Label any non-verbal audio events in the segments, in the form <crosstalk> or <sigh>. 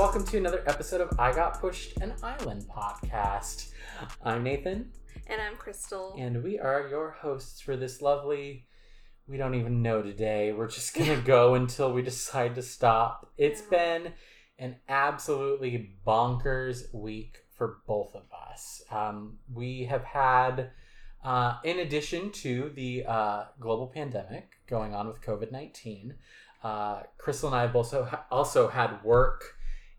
welcome to another episode of I Got Pushed an Island podcast. I'm Nathan, And I'm Crystal. and we are your hosts for this lovely. We don't even know today. We're just gonna <laughs> go until we decide to stop. It's been an absolutely bonkers week for both of us. Um, we have had, uh, in addition to the uh, global pandemic going on with COVID nineteen, uh, Crystal and I have also also had work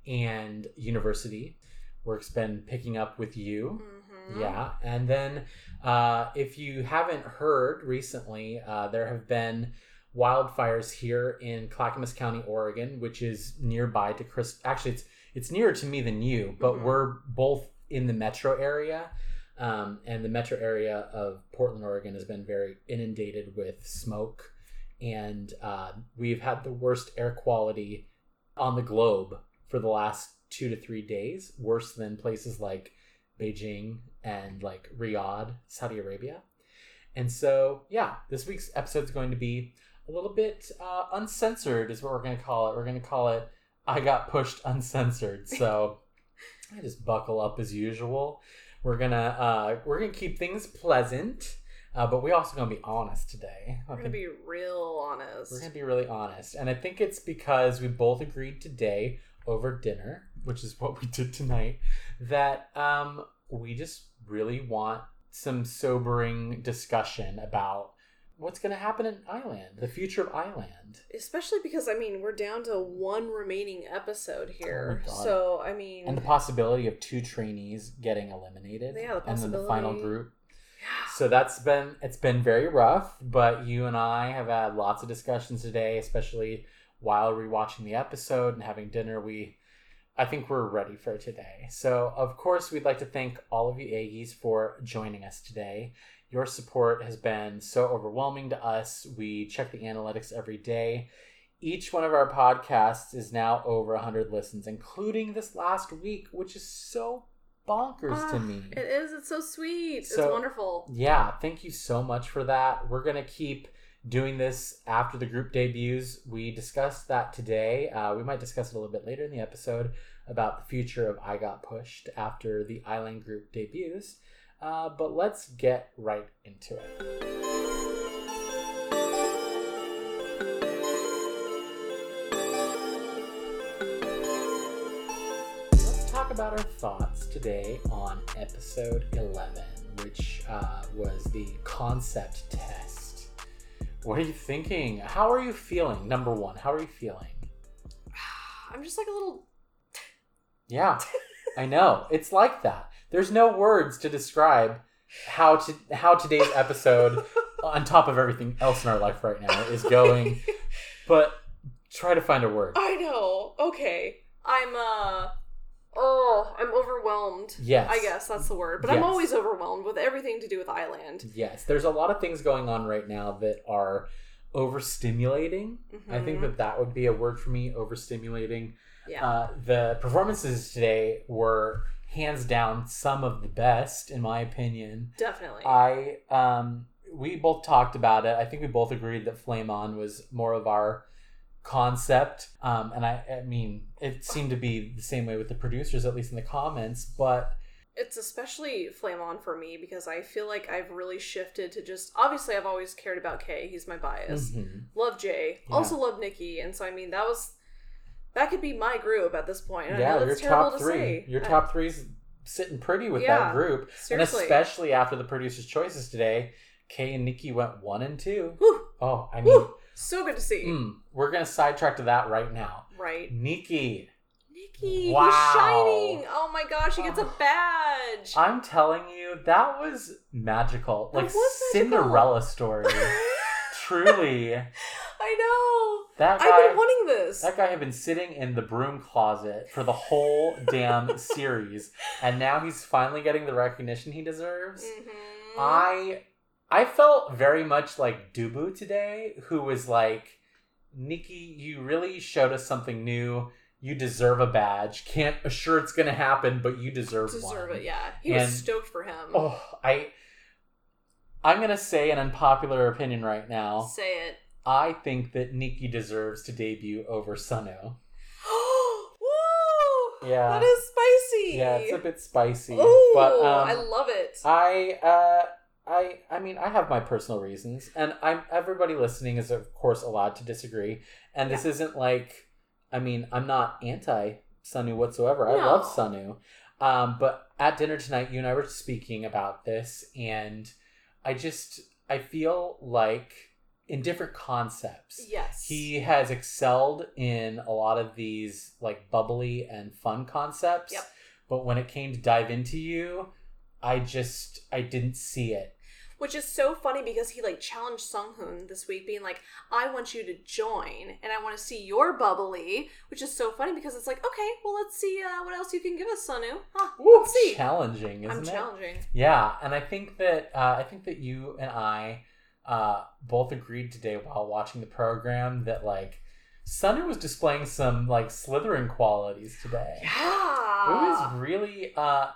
and university. Work's been picking up with you. Mhm. Yeah, and then uh, if you haven't heard recently, uh, there have been wildfires here in Clackamas County, Oregon, which is nearby to Chris. Actually, it's it's nearer to me than you, but Mhm. we're both in the metro area, um, and the metro area of Portland, Oregon, has been very inundated with smoke, and uh, we've had the worst air quality on the globe for the last two to three days, worse than places like Beijing and like Riyadh, Saudi Arabia. And so, yeah, this week's episode is going to be a little bit uh, uncensored, is what we're going to call it. We're going to call it I Got Pushed Uncensored. So I just buckle up as usual. We're gonna uh, we're gonna keep things pleasant, uh, but we're also gonna be honest today. We're gonna be real honest. we're gonna be really honest, and I think it's because we both agreed today over dinner, which is what we did tonight, that um, we just really want some sobering discussion about what's gonna happen in Island, the future of Island. Especially because I mean we're down to one remaining episode here. Oh so I mean and the possibility of two trainees getting eliminated Yeah, the and then the final group so that's been it's been very rough but you and i have had lots of discussions today especially while rewatching the episode and having dinner we i think we're ready for today so of course we'd like to thank all of you aggies for joining us today your support has been so overwhelming to us we check the analytics every day each one of our podcasts is now over 100 listens including this last week which is so bonkers to Ah, me It is, it's so sweet. So- it's wonderful. yeah, thank you so much for that. We're going to keep doing this after the group debuts. We discussed that today. Uh, we might discuss it a little bit later in the episode about the future of I Got Pushed after the Island group debuts. Uh, but let's get right into it. Let's talk about our thoughts today on episode 11, which uh, was the concept test. What are you thinking? How are you feeling? Number one, how are you feeling? I'm just like a little Yeah, <laughs> I know. It's like that. There's no words to describe how to how today's episode, <laughs> on top of everything else in our life right now, is going. <laughs> But try to find a word. I know. Okay. I'm uh oh, I'm overwhelmed. Yes. I guess that's the word. But I'm always overwhelmed with everything to do with Island. Yes, there's a lot of things going on right now that are overstimulating. I think Mhm. that that would be a word for me, overstimulating. Yeah. Uh, the performances today were hands down some of the best, in my opinion. Definitely. I um, we both talked about it. I think we both agreed that Flame On was more of our concept. Um, and I, I mean, it seemed to be the same way with the producers, at least in the comments. But it's especially flame on for me because I feel like I've really shifted to just obviously I've always cared about Kay, he's my bias. mhm. Love Jay, Yeah. also love Nikki, and so I mean that was that could be my group at this point. And I yeah, know your that's terrible top to three, say. your I- top three's sitting pretty with Yeah, that group, and especially after the producers' choices today. Kay and Nikki went one and two. Whew, Oh, I mean, whew, so good to see. mm, we're gonna sidetrack to that right now. Right. Nikki, Nikki, Wow. he's shining. Oh my gosh, he gets a badge. I'm telling you, that was magical, That like was magical. Cinderella story. <laughs> Truly, I know. that I've guy. been wanting this. That guy had been sitting in the broom closet for the whole damn <laughs> series, and now he's finally getting the recognition he deserves. Mhm. I I felt very much like Dubu today, who was like, Nikki, you really showed us something new. You deserve a badge. Can't assure it's gonna happen, but you deserve, deserve one. it. Yeah, he And- was stoked for him. Oh, I I'm gonna say an unpopular opinion right now. Say it. I think that Nikki deserves to debut over Sunu. <gasps> Woo! Yeah. That is spicy. Yeah, it's a bit spicy. Ooh, but um, I love it. I uh I I mean I have my personal reasons and I'm everybody listening is of course allowed to disagree and this isn't like I mean I'm not anti Sunu whatsoever. I love Sunu. Um but at dinner tonight you and I were speaking about this and I just I feel like in different concepts yes. he has excelled in a lot of these like bubbly and fun concepts. Yep. But when it came to dive into you, I just I didn't see it. Which is so funny because he like challenged Sung Hoon this week, being like, "I want you to join, and I want to see your bubbly." Which is so funny because it's like, okay, well, let's see uh, what else you can give us, Sunu. Huh, let's see. Challenging, isn't I'm it? challenging. Yeah, and I think that uh, I think that you and I uh, both agreed today while watching the program that like Sunu was displaying some like Slytherin qualities today. Yeah. It was really uh,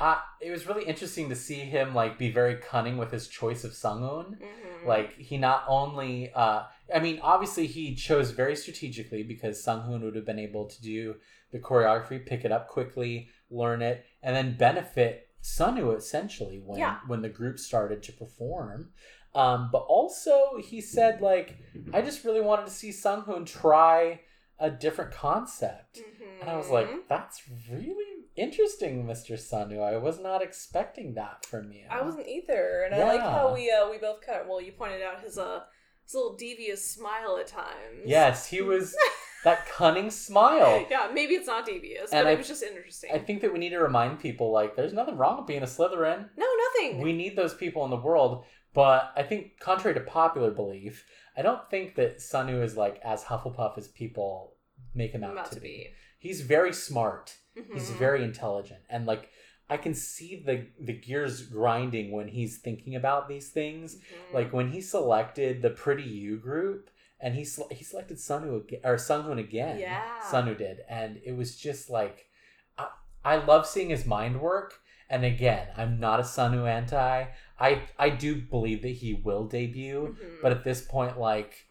uh it was really interesting to see him like be very cunning with his choice of Sunghoon. Mhm. Like he not only uh I mean obviously he chose very strategically because Sunghoon would have been able to do the choreography, pick it up quickly, learn it, and then benefit Sunu essentially when Yeah. when the group started to perform. Um, but also he said like I just really wanted to see Sunghoon try a different concept. And I was like, that's really interesting, Mr. Sunu. I was not expecting that from you. I wasn't either, and I like how we uh we both kind of well, you pointed out his uh his little devious smile at times. Yes, he was <laughs> that cunning smile. yeah, maybe it's not devious, And but I- it was just interesting. I think that we need to remind people like there's nothing wrong with being a Slytherin. no, nothing. We need those people in the world. But I think contrary to popular belief, I don't think that Sunu is like as Hufflepuff as people make him out to to be. be. He's very smart. He's Mhm. very intelligent and like I can see the the gears grinding when he's thinking about these things. Mhm. Like when he selected the Pretty You group, and he he selected Sunu again, or Sunghoon again. Yeah. Sunu did, and it was just like, I, I love seeing his mind work. And again, I'm not a Sunu anti. I I do believe that he will debut, Mhm. but at this point, like.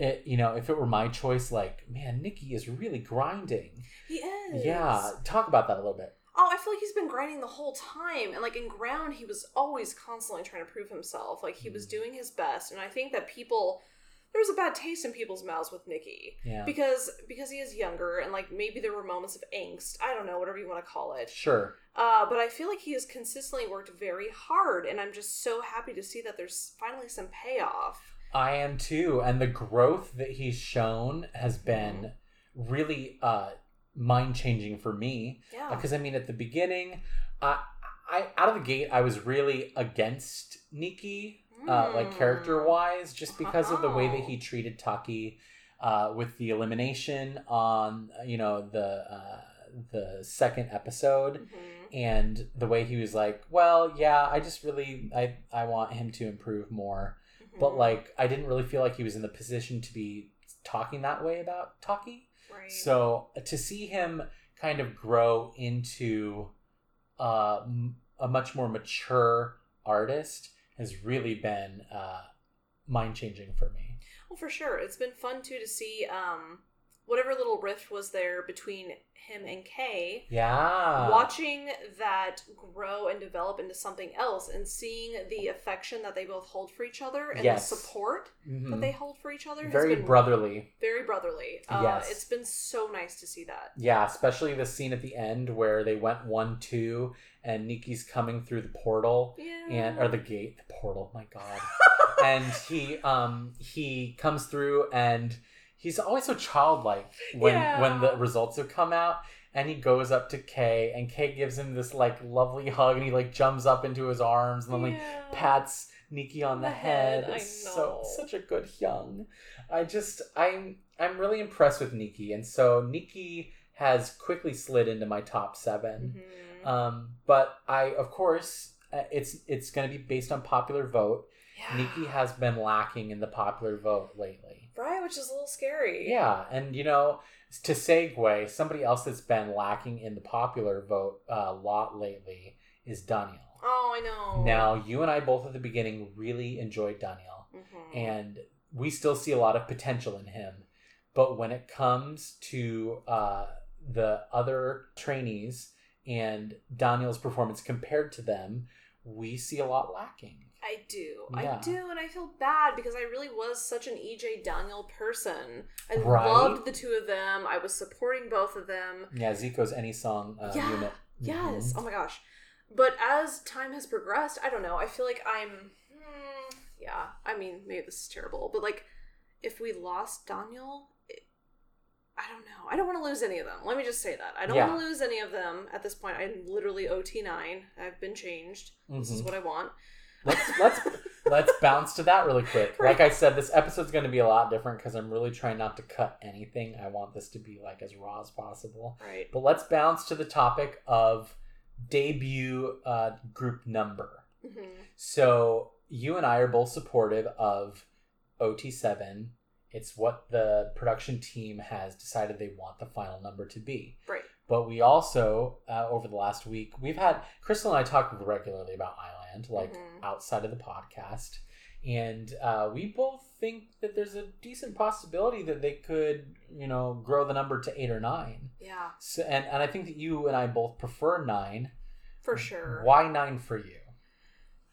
It, you know, if it were my choice, like, man, Nikki is really grinding. he is. Yeah, talk about that a little bit. Oh, I feel like he's been grinding the whole time, and like in ground, he was always constantly trying to prove himself. Like he was Mm. doing his best, and I think that people there was a bad taste in people's mouths with Nikki Yeah, because because he is younger, and like maybe there were moments of angst. I don't know, whatever you want to call it. sure. Uh, but I feel like he has consistently worked very hard, and I'm just so happy to see that there's finally some payoff. I am too, and the growth that he's shown has Mm-hmm. been really uh, mind changing for me. Yeah. Because I mean, at the beginning, I, I out of the gate, I was really against Nikki, uh, like Mm. character wise, just because of the way that he treated Taki uh, with the elimination on you know the uh, the second episode Mhm. and the way he was like, well, yeah, I just really I I want him to improve more but like I didn't really feel like he was in the position to be talking that way about Taki. right. So to see him kind of grow into uh, m- a much more mature artist has really been uh, mind changing for me. Well, for sure. It's been fun too to see um whatever little rift was there between him and Kay. Yeah, Watching that grow and develop into something else and seeing the affection that they both hold for each other and Yes. the support Mhm. that they hold for each other has very brotherly. very brotherly. Uh, Yes. It's been so nice to see that. Yeah, especially the scene at the end where they went one two and Nikki's coming through the portal Yeah. and or the gate, the portal. My God. <laughs> and he um he comes through and he's always so childlike when Yeah. when the results have come out and he goes up to Kay and Kay gives him this like lovely hug and he like jumps up into his arms and then like pats Nikki on the, The head. head, so such a good young. I just I'm I'm really impressed with Nikki and so Nikki has quickly slid into my top 7 Mhm. um, but I, of course, uh, it's it's going to be based on popular vote. Yeah. Nikki has been lacking in the popular vote lately. right, which is a little scary. Yeah, and you know, to segue, somebody else that's been lacking in the popular vote a lot lately is Daniel. Oh, I know. Now, you and I both at the beginning really enjoyed Daniel, Mhm. and we still see a lot of potential in him. But when it comes to uh, the other trainees and Daniel's performance compared to them, we see a lot lacking. I do. Yeah. I do, and I feel bad because I really was such an EJ Daniel person. I Right? loved the two of them. I was supporting both of them. Yeah, Zico's any song uh, Yeah, unit. Yes. Mhm. Oh my gosh. But as time has progressed, I don't know. I feel like I'm. hmm, yeah. I mean, maybe this is terrible, but like, if we lost Daniel, it, I don't know. I don't want to lose any of them. Let me just say that. I don't Yeah. want to lose any of them at this point. I'm literally OT nine. I've been changed. This is Mhm. what I want. Let's let's let's bounce to that really quick. Like I said, this episode's going to be a lot different because I'm really trying not to cut anything. I want this to be like as raw as possible. Right. But let's bounce to the topic of debut uh, group number. hmm So you and I are both supportive of OT7. It's what the production team has decided they want the final number to be. Right. But we also, uh, over the last week, we've had Crystal and I talk regularly about Island, like Mhm. outside of the podcast. And uh, we both think that there's a decent possibility that they could, you know, grow the number to eight or nine. Yeah, So, and, and I think that you and I both prefer nine. for sure. Why nine for you?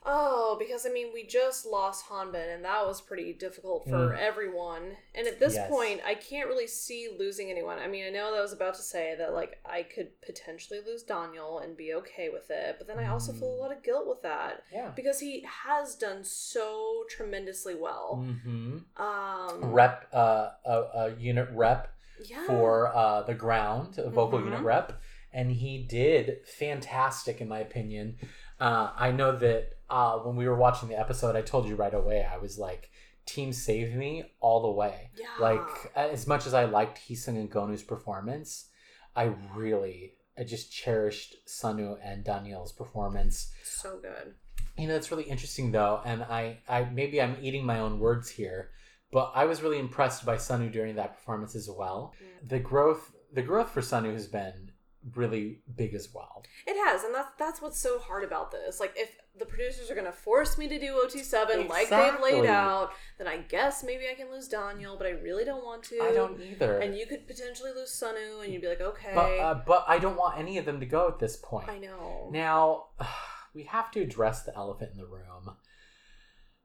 Oh, because I mean, we just lost Hanbin, and that was pretty difficult for Mm. everyone. And at this Yes. point, I can't really see losing anyone. I mean, I know that I was about to say that, like, I could potentially lose Daniel and be okay with it, but then I also feel a Mm. lot of guilt with that Yeah. because he has done so tremendously well. Mm-hmm. Um, Rep, uh, a, a unit rep yeah. for uh, the ground, a vocal Mhm. unit rep, and he did fantastic in my opinion. Uh, I know that uh, when we were watching the episode, I told you right away. I was like, "Team Save Me" all the way. Yeah. Like as much as I liked Heesung and Gonu's performance, I really, I just cherished Sunu and Daniel's performance. so good. You know, it's really interesting though, and I, I maybe I'm eating my own words here, but I was really impressed by Sunu during that performance as well. Mm. The growth, the growth for Sunu has been really big as well. It has, and that's that's what's so hard about this. Like, if the producers are gonna force me to do OT seven like they've laid out, then I guess maybe I can lose Daniel, but I really don't want to. I don't either. And you could potentially lose Sunu, and you'd be like, okay, but uh, but I don't want any of them to go at this point. I know. Now, <sighs> we have to address the elephant in the room.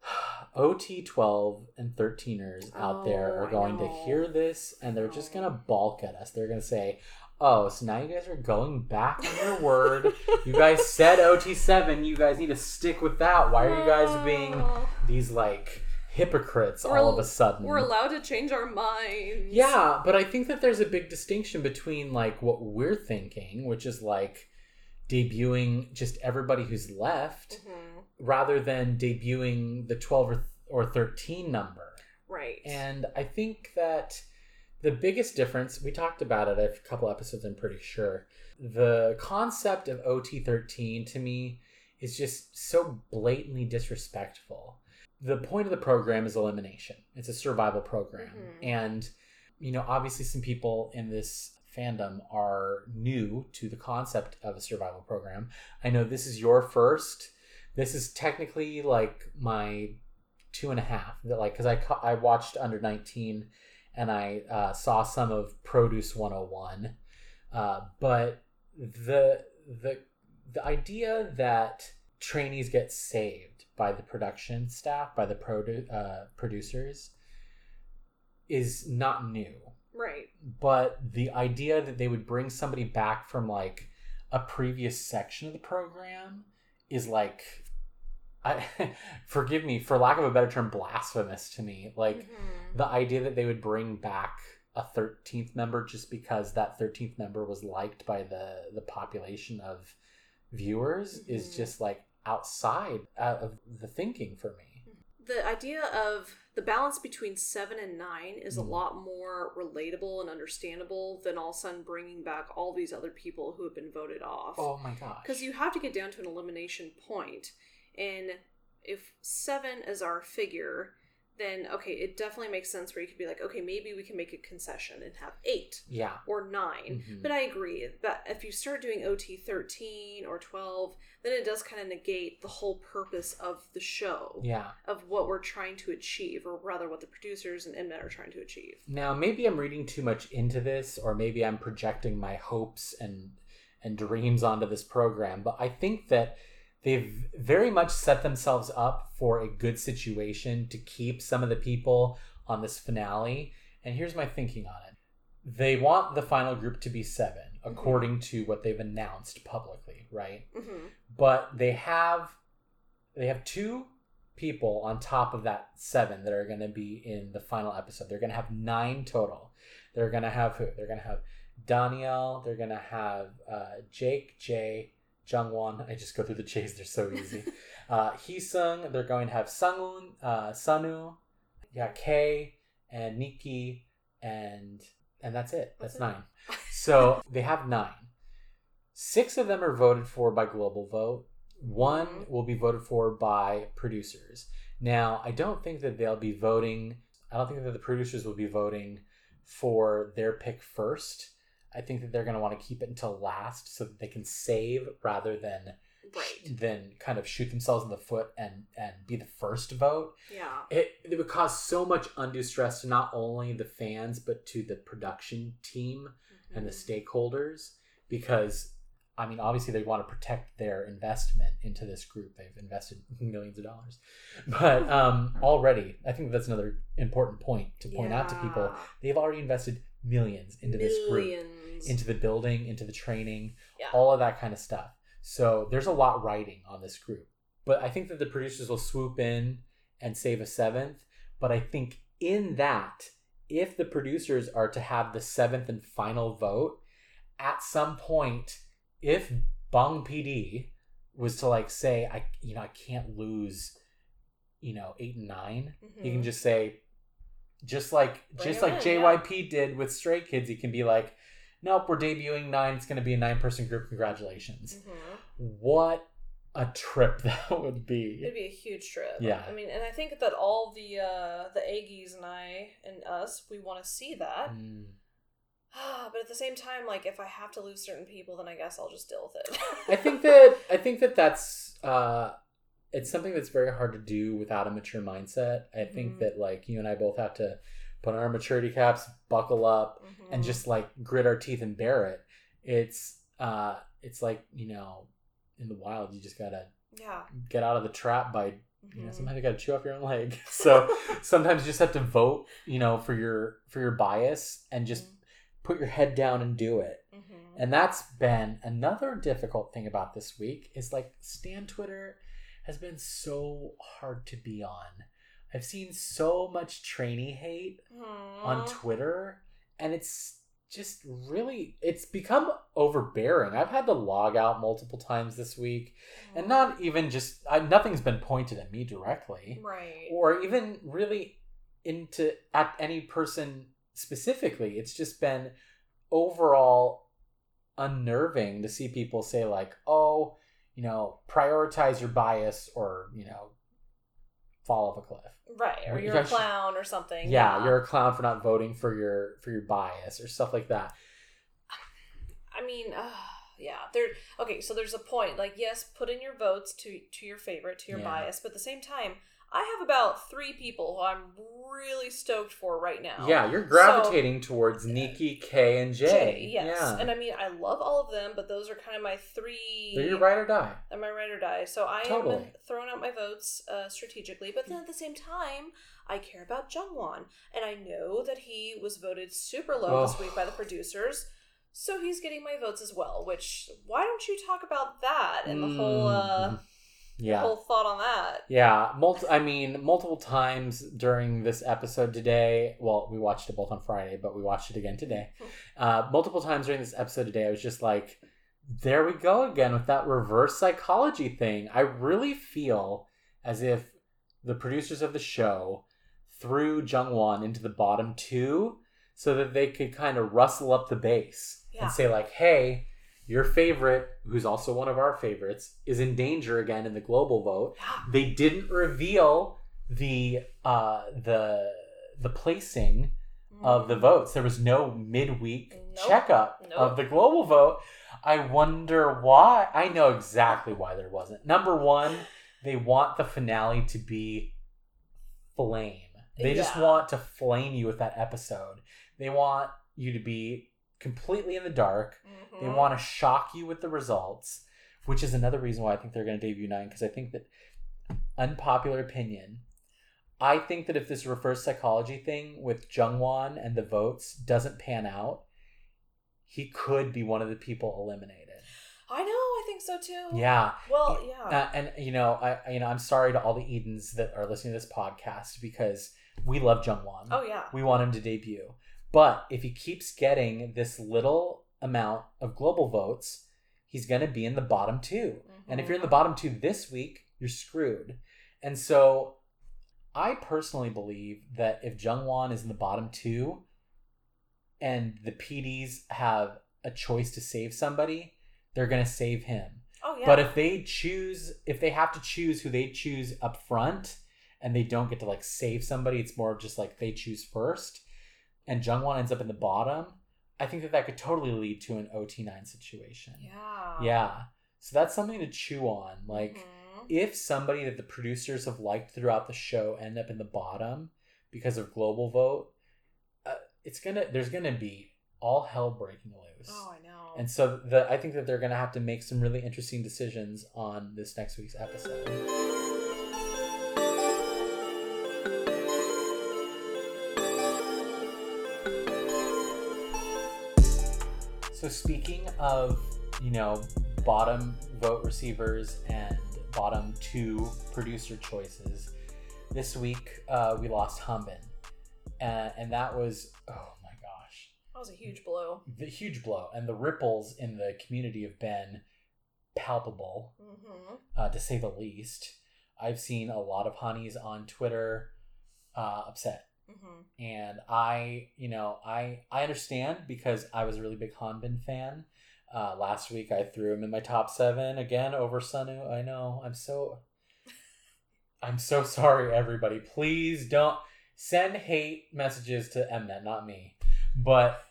<sighs> OT12 and 13ers out there Oh, are going to hear this and they're just going to balk at us. They're going to say, Oh, so now you guys are going back on your word. You guys <laughs> said OT7. You guys need to stick with that. Why are you guys being these like hypocrites We're- all of a sudden? We're allowed to change our minds. Yeah, but I think that there's a big distinction between like what we're thinking, which is like debuting just everybody who's left Mhm. rather than debuting the 12 or, or 13 number. Right. And I think that the biggest difference, we talked about it a couple episodes, I'm pretty sure. The concept of OT13 to me is just so blatantly disrespectful. The point of the program is elimination, it's a survival program. Mhm. And, you know, obviously, some people in this fandom are new to the concept of a survival program. I know this is your first. This is technically like my two and a half. That like because I I watched under nineteen, and I uh, saw some of Produce one hundred and one, uh, but the the the idea that trainees get saved by the production staff by the produ- uh, producers is not new right. but the idea that they would bring somebody back from like a previous section of the program is like I <laughs> forgive me for lack of a better term blasphemous to me like Mhm. the idea that they would bring back a 13th member just because that 13th member was liked by the the population of viewers is Mhm. just like outside uh, of the thinking for me the idea of the balance between seven and nine is a Mhm. lot more relatable and understandable than all of a sudden bringing back all these other people who have been voted off. oh my gosh Because you have to get down to an elimination point, and if seven is our figure, then okay, it definitely makes sense where you could be like, okay, maybe we can make a concession and have eight Yeah. or 9 Mhm. But I agree that if you start doing OT thirteen or twelve, then it does kind of negate the whole purpose of the show Yeah. of what we're trying to achieve, or rather, what the producers and Mnet are trying to achieve. Now, maybe I'm reading too much into this, or maybe I'm projecting my hopes and and dreams onto this program, but I think that they've very much set themselves up for a good situation to keep some of the people on this finale. And here's my thinking on it. They want the final group to be 7 according to what they've announced publicly, right? Mm-hmm. but they have they have two people on top of that seven that are going to be in the final episode. They're going to have nine total. They're going to have who? They're going to have Daniel. They're going to have uh, Jake, Jay, Jungwon. I just go through the J's. They're so easy. <laughs> uh, Heesung. They're going to have Sunghoon, uh, Sunu, yeah, Kay, and Nikki, and and that's it. That's That's it. nine. <laughs> So they have nine. Six of them are voted for by global vote. One Mhm. will be voted for by producers. Now, I don't think that they'll be voting. I don't think that the producers will be voting for their pick first. I think that they're going to want to keep it until last so that they can save rather than Right. than kind of shoot themselves in the foot and and be the first vote Yeah. it, it would cause so much undue stress to not only the fans but to the production team and the Mhm. stakeholders because I mean obviously they want to protect their investment into this group they've invested millions of dollars but um <laughs> already I think that's another important point to point out to people they've already invested millions into this group into the building into the training Yeah. all of that kind of stuff so there's a lot riding on this group but I think that the producers will swoop in and save a seventh but I think in that if the producers are to have the seventh and final vote at some point if Bong PD was to like say I you know I can't lose you know 8 and 9 he can Mhm. just say just like Bring just like in, yeah. JYP did with Stray Kids he can be like nope we're debuting 9 it's going to be a 9 person group congratulations Mhm. what a trip <laughs> that would be It'd be a huge trip. Yeah. I mean, and I think that all the uh the Aggies and I and us, we want to see that. Mm. <sighs> but at the same time, like if I have to lose certain people, then I guess I'll just deal with it. I think that I think that that's uh, it's something that's very hard to do without a mature mindset. I think Mhm. that like you and I both have to put on our maturity caps, buckle up, and Mhm. just like grit our teeth and bear it. It's uh, it's like you know, in the wild, you just gotta yeah. get out of the trap by you know Mhm. sometimes you gotta chew off your own leg. <laughs> So <laughs> sometimes you just have to vote, you know, for your for your bias and just put your head down and do it. Mhm. And that's been another difficult thing about this week is like Stan Twitter has been so hard to be on. I've seen so much trainee hate on Twitter and it's just really it's become overbearing. I've had to log out multiple times this week and not even just I, nothing's been pointed at me directly right. or even really into at any person specifically. It's just been overall unnerving to see people say like, "Oh, you know, prioritize your bias," or you know, fall off a cliff. Right, or You you're a clown or something. Yeah, you're a clown for not voting for your for your bias or stuff like that. I mean, uh, yeah. There. Okay, so there's a point. Like, yes, put in your votes to to your favorite, to your Yeah. bias, but at the same time, I have about three people who I'm really stoked for right now. Yeah, you're gravitating towards Nikki, K, and J. Jay, yes. Yeah, And I mean, I love all of them, but those are kind of my three. they're your ride or die. Am my ride or die? So I am throwing out my votes uh, strategically, but then at the same time, I care about Jungwon, and I know that he was voted super low this Oh. week by the producers, so he's getting my votes as well. Which why don't you talk about that and the whole uh, Mhm. Yeah. whole thought on that? Yeah, multi- I mean, multiple times during this episode today. Well, we watched it both on Friday, but we watched it again today. <laughs> Uh, multiple times during this episode today, I was just like, there we go again with that reverse psychology thing. I really feel as if the producers of the show threw Jungwon into the bottom two so that they could kind of rustle up the base Yeah. and say, like, hey, your favorite, who's also one of our favorites, is in danger again in the global vote. <gasps> They didn't reveal the uh the the placing of the votes. There was no midweek Nope. checkup Nope. of the global vote. I wonder why. I know exactly why there wasn't. Number one, they want the finale to be flame. They just want to flame you with that episode. They want you to be completely in the dark. They Mhm. want to shock you with the results, which is another reason why I think they're going to debut nine. Because I think that unpopular opinion. I think that if this reverse psychology thing with Jungwon and the votes doesn't pan out, he could be one of the people eliminated. I know. I think so too. Yeah, Well, yeah. uh, and you know, I I- you know, I'm sorry to all the Edens that are listening to this podcast because we love Jungwon. oh yeah. We want him to debut. But if he keeps getting this little amount of global votes, he's going to be in the bottom 2 And if you're in the Mhm. bottom two this week, you're screwed. And so I personally believe that if Jung Jungwon is in the bottom two and the PDs have a choice to save somebody, they're going to save him. Oh yeah. But if they choose, if they have to choose who they choose up front, and they don't get to like save somebody, it's more of just like they choose first, and Jungwon ends up in the bottom. I think that that could totally lead to an OT9 situation. yeah. Yeah. So that's something to chew on. Like, Mhm. if somebody that the producers have liked throughout the show end up in the bottom because of global vote, uh, it's gonna there's gonna be all hell breaking loose. Oh, I know. And so the I think that they're gonna have to make some really interesting decisions on this next week's episode. So speaking of, you know, bottom vote receivers and bottom two producer choices, this week uh, we lost Hanbin. Uh, and that was, oh my gosh, that was a huge blow. the huge blow. And the ripples in the community have been palpable, Mm-hmm. uh, to say the least. I've seen a lot of honeys on Twitter uh, upset Mm-hmm. and I, you know, I I understand because I was a really big Hanbin fan. Uh, last week I threw him in my top seven again over Sunu. I know I'm so I'm so <laughs> sorry, everybody. Please don't send hate messages to Mnet, not me. But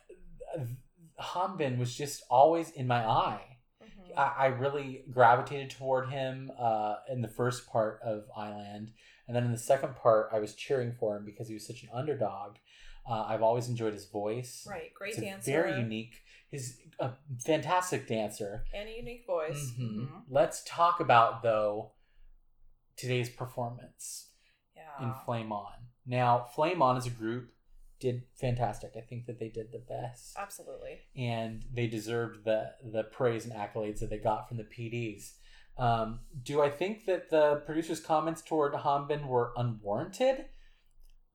Hanbin was just always in my eye. Mm-hmm. I, I really gravitated toward him uh, in the first part of Island, and then in the second part, I was cheering for him because he was such an underdog. Uh, I've always enjoyed his voice. right. Great It's dancer. very unique. He's a fantastic dancer. and a unique voice. Mhm. Mhm. Let's talk about though today's performance Yeah. in Flame On. Now, Flame On as a group did fantastic. I think that they did the best Absolutely. and they deserved the the praise and accolades that they got from the PDs. Um, do I think that the producers' comments toward Hanbin were unwarranted?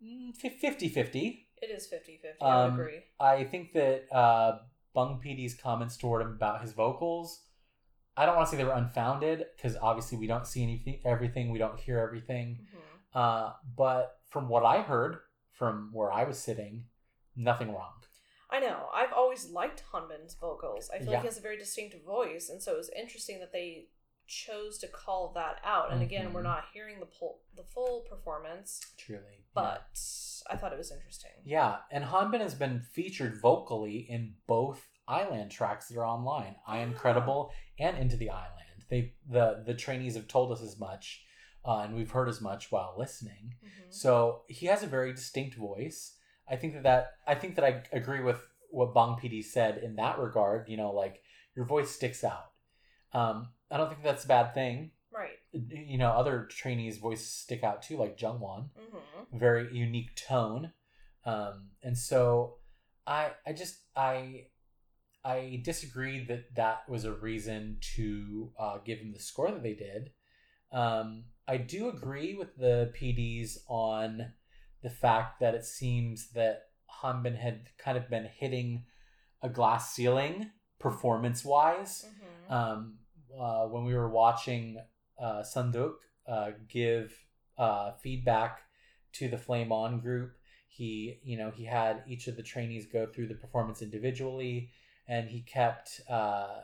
Mm, 50 50. It is 50 50. I Um, would agree. I think that uh, Bong PD's comments toward him about his vocals, I don't want to say they were unfounded because obviously we don't see anything, everything, we don't hear everything. hmm Uh, but from what I heard from where I was sitting, nothing wrong. I know. I've always liked Hanbin's vocals. I feel Yeah. like he has a very distinct voice, and so it was interesting that they chose to call that out. And again, we're Mhm. not hearing the pol- the full performance, Truly. Yeah. but I thought it was interesting. Yeah, and Hanbin has been featured vocally in both Island tracks that are online, I Am Ah. Credible and Into the Island. They the the trainees have told us as much, uh, and we've heard as much while listening. Mhm. So he has a very distinct voice. I think that, that I think that I agree with what Bong PD said in that regard. You know, like your voice sticks out. Um, I don't think that's a bad thing. Right. You know, other trainees' voices stick out too, like Jungwon hmm very unique tone. Um and so i i just i i disagreed that that was a reason to uh give him the score that they did. Um i do agree with the pds on the fact that it seems that hanbin had kind of been hitting a glass ceiling performance wise hmm um, uh, when we were watching uh, Sungdeuk uh, give uh, feedback to the Flame On group, he you know he had each of the trainees go through the performance individually, and he kept uh,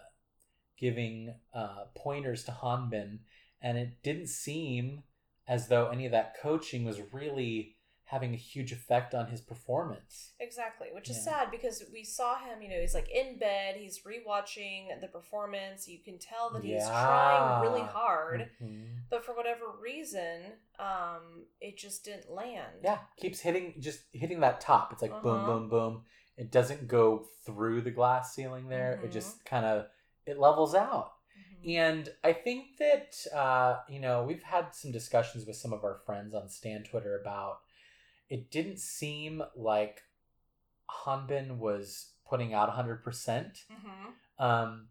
giving uh, pointers to Hanbin, and it didn't seem as though any of that coaching was really having a huge effect on his performance. Exactly, which is Yeah. sad because we saw him, you know, he's like in bed, he's rewatching the performance. You can tell that he's trying really Yeah. hard, Mhm. but for whatever reason, um, it just didn't land. Yeah, keeps hitting just hitting that top. It's like boom, Uh-huh. boom, boom. It doesn't go through the glass ceiling there. It Mhm. just kind of it levels out. Mhm. And I think that uh, you know we've had some discussions with some of our friends on Stan Twitter about it didn't seem like Hanbin was putting out 100%. Mhm. Um,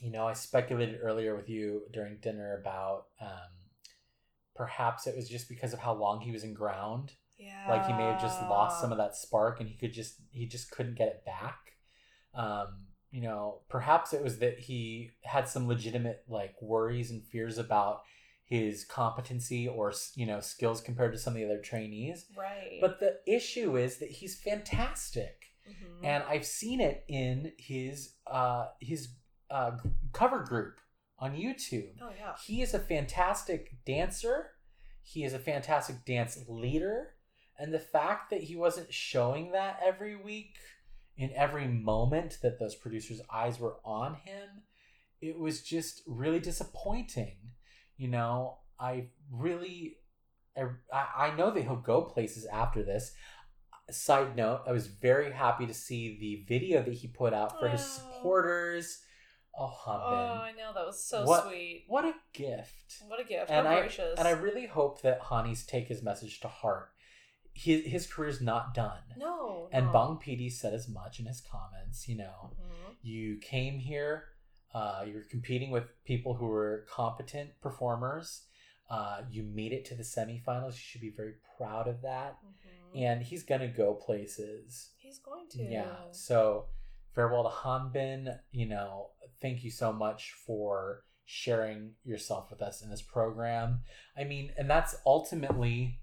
you know, I speculated earlier with you during dinner about um, perhaps it was just because of how long he was in ground. Yeah. Like he may have just lost some of that spark and he could just he just couldn't get it back. Um, you know, perhaps it was that he had some legitimate like worries and fears about his competency or you know skills compared to some of the other trainees. Right. But the issue is that he's fantastic Mhm. and I've seen it in his uh, his uh, cover group on YouTube. oh yeah. He is a fantastic dancer. He is a fantastic dance leader, and the fact that he wasn't showing that every week, in every moment that those producers' eyes were on him, it was just really disappointing. You know, I really, I, I know that he'll go places after this side note, I was very happy to see the video that he put out for his Oh. supporters. Oh, Oh, I know that was so What- sweet. What a gift. What a gift. And How I, gracious. and I really hope that Hanis take his message to heart. His, his career's not done. no. And no. Bong PD said as much in his comments. You know, Mhm. you came here, uh, you're competing with people who are competent performers. Uh, you made it to the semifinals. You should be very proud of that. Mhm. And he's going to go places. He's going to. Yeah. So farewell to Hanbin. You know, thank you so much for sharing yourself with us in this program. I mean, and that's ultimately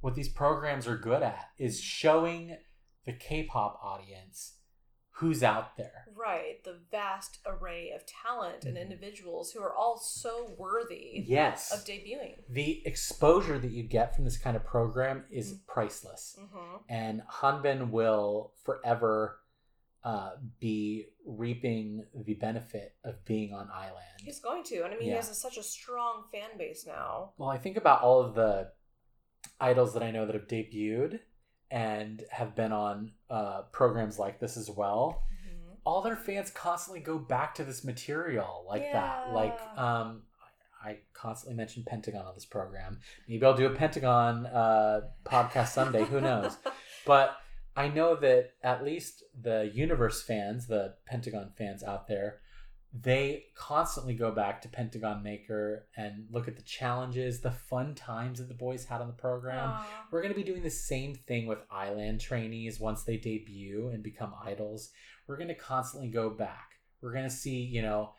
what these programs are good at is showing the K-pop audience who's out there. Right. The vast array of talent and Mhm. individuals who are all so worthy Yes. of debuting. The exposure that you get from this kind of program is Mhm. priceless. Mm-hmm. and Hanbin will forever uh, be reaping the benefit of being on Island. He's going to. And I mean, he has a, such a strong fan base now. Well, I think about all of the idols that I know that have debuted and have been on uh, programs like this as well. Mhm. All their fans constantly go back to this material like that. Like, um, I constantly mention Pentagon on this program. Maybe I'll do a Pentagon uh, podcast someday. Who knows? <laughs> But I know that at least the universe fans, the Pentagon fans out there, they constantly go back to Pentagon Maker and look at the challenges, the fun times that the boys had on the program. Aw. We're going to be doing the same thing with Island trainees once they debut and become idols. We're going to constantly go back. We're going to see, you know,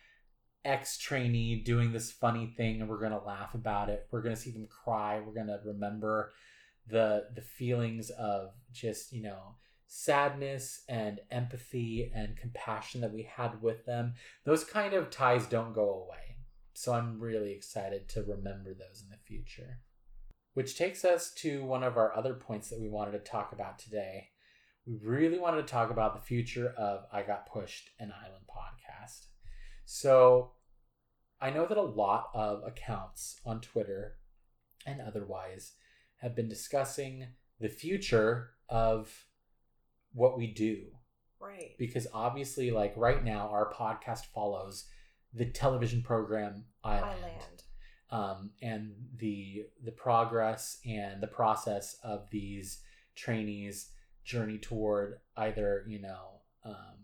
ex trainee doing this funny thing and we're going to laugh about it. We're going to see them cry. We're going to remember the the feelings of just, you know, sadness and empathy and compassion that we had with them. Those kind of ties don't go away. So I'm really excited to remember those in the future. Which takes us to one of our other points that we wanted to talk about today. We really wanted to talk about the future of I Got Pushed, an Island podcast. So I know that a lot of accounts on Twitter and otherwise have been discussing the future of what we do. Right. because obviously like right now our podcast follows the television program Island, Island. Um, and the the progress and the process of these trainees journey toward either you know um,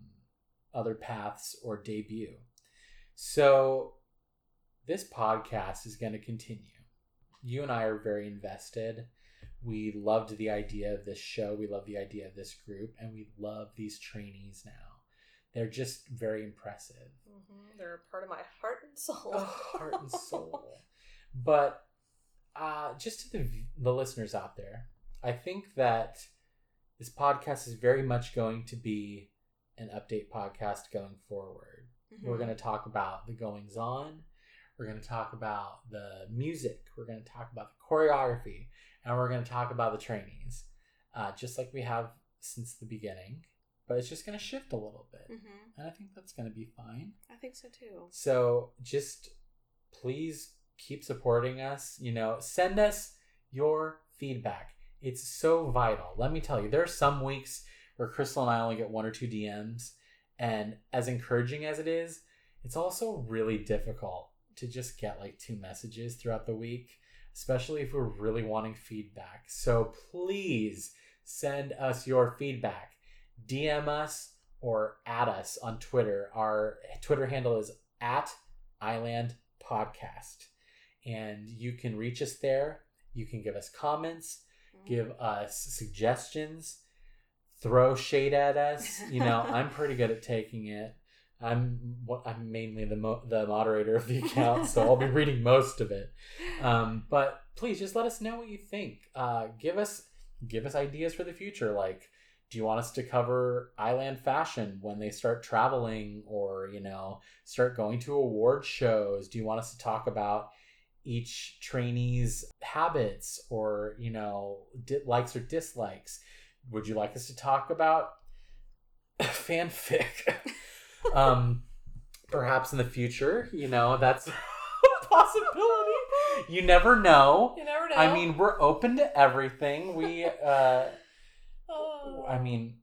other paths or debut. So this podcast is going to continue. You and i are very invested we loved the idea of this show we love the idea of this group and we love these trainees now they're just very impressive hmm They're a part of my heart and soul. oh, heart and soul. <laughs> But uh, just to the the listeners out there, I think that this podcast is very much going to be an update podcast going forward. Mhm. We're going to talk about the goings on. We're going to talk about the music. We're going to talk about the choreography. And we're going to talk about the trainees, uh, just like we have since the beginning. But it's just going to shift a little bit. hmm And I think that's going to be fine. I think so too. So just please keep supporting us. You know, send us your feedback. It's so vital. Let me tell you, there are some weeks where Crystal and I only get one or two DMs. And as encouraging as it is, it's also really difficult to just get like two messages throughout the week, especially if we're really wanting feedback. So please send us your feedback. DM us or add us on Twitter. Our Twitter handle is at Island Podcast. And you can reach us there. You can give us comments, mm. give us suggestions, throw shade at us. You know, <laughs> I'm pretty good at taking it. I'm what I'm mainly the mo- the moderator of the account, so I'll be <laughs> reading most of it. Um, but please just let us know what you think. Uh, give us give us ideas for the future. Like, do you want us to cover island fashion when they start traveling, or you know, start going to award shows? Do you want us to talk about each trainee's habits, or you know, di- likes or dislikes? Would you like us to talk about <laughs> fanfic? Um, perhaps in the future, you know, that's <laughs> a possibility. You never know. You never know. I mean, we're open to everything. We, uh, Oh. I mean,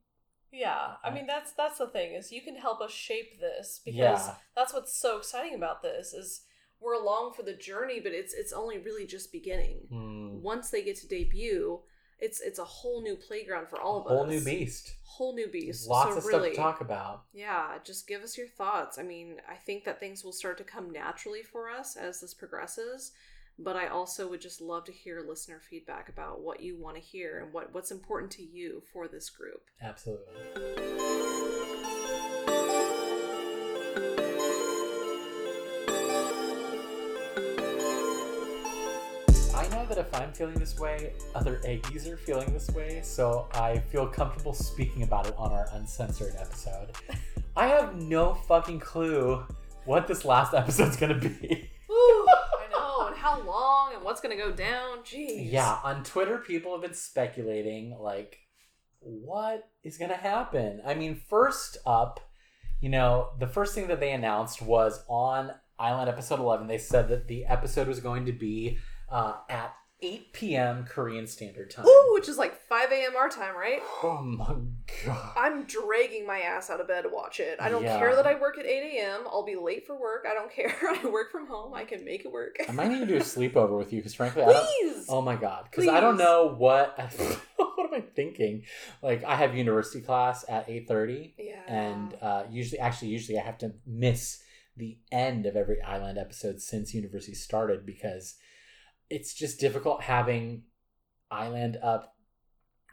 yeah. I mean, that's that's the thing is you can help us shape this because yeah, that's what's so exciting about this is we're along for the journey, but it's it's only really just beginning. Hmm. Once they get to debut, it's it's a whole new playground for all of whole us. Whole new beast. Whole new beast. Lots so of really, stuff to talk about. Yeah, just give us your thoughts. I mean, I think that things will start to come naturally for us as this progresses, but I also would just love to hear listener feedback about what you want to hear and what what's important to you for this group. Absolutely. That if I'm feeling this way, other Aggies are feeling this way, so I feel comfortable speaking about it on our uncensored episode. <laughs> I have no fucking clue what this last episode's gonna be. Ooh, I know, and how long and what's gonna go down. Jeez. Yeah, on Twitter, people have been speculating, like, what is going to happen? I mean, first up, you know, the first thing that they announced was on Island episode 11, they said that the episode was going to be uh, at 8 p.m. Korean Standard Time. Ooh, which is like 5 a.m. our time, right? Oh my god. I'm dragging my ass out of bed to watch it. I don't Yeah. care that I work at 8 a.m. I'll be late for work. I don't <laughs> care. I work from home. I can make it work. I might need to do a <laughs> sleepover with you because, frankly, I don't. Please! Oh my god, because I don't know what. <laughs> what am I thinking? Like, I have university class at eight thirty, yeah. and uh, usually actually usually i have to miss the end of every island episode since university started because it's just difficult having island up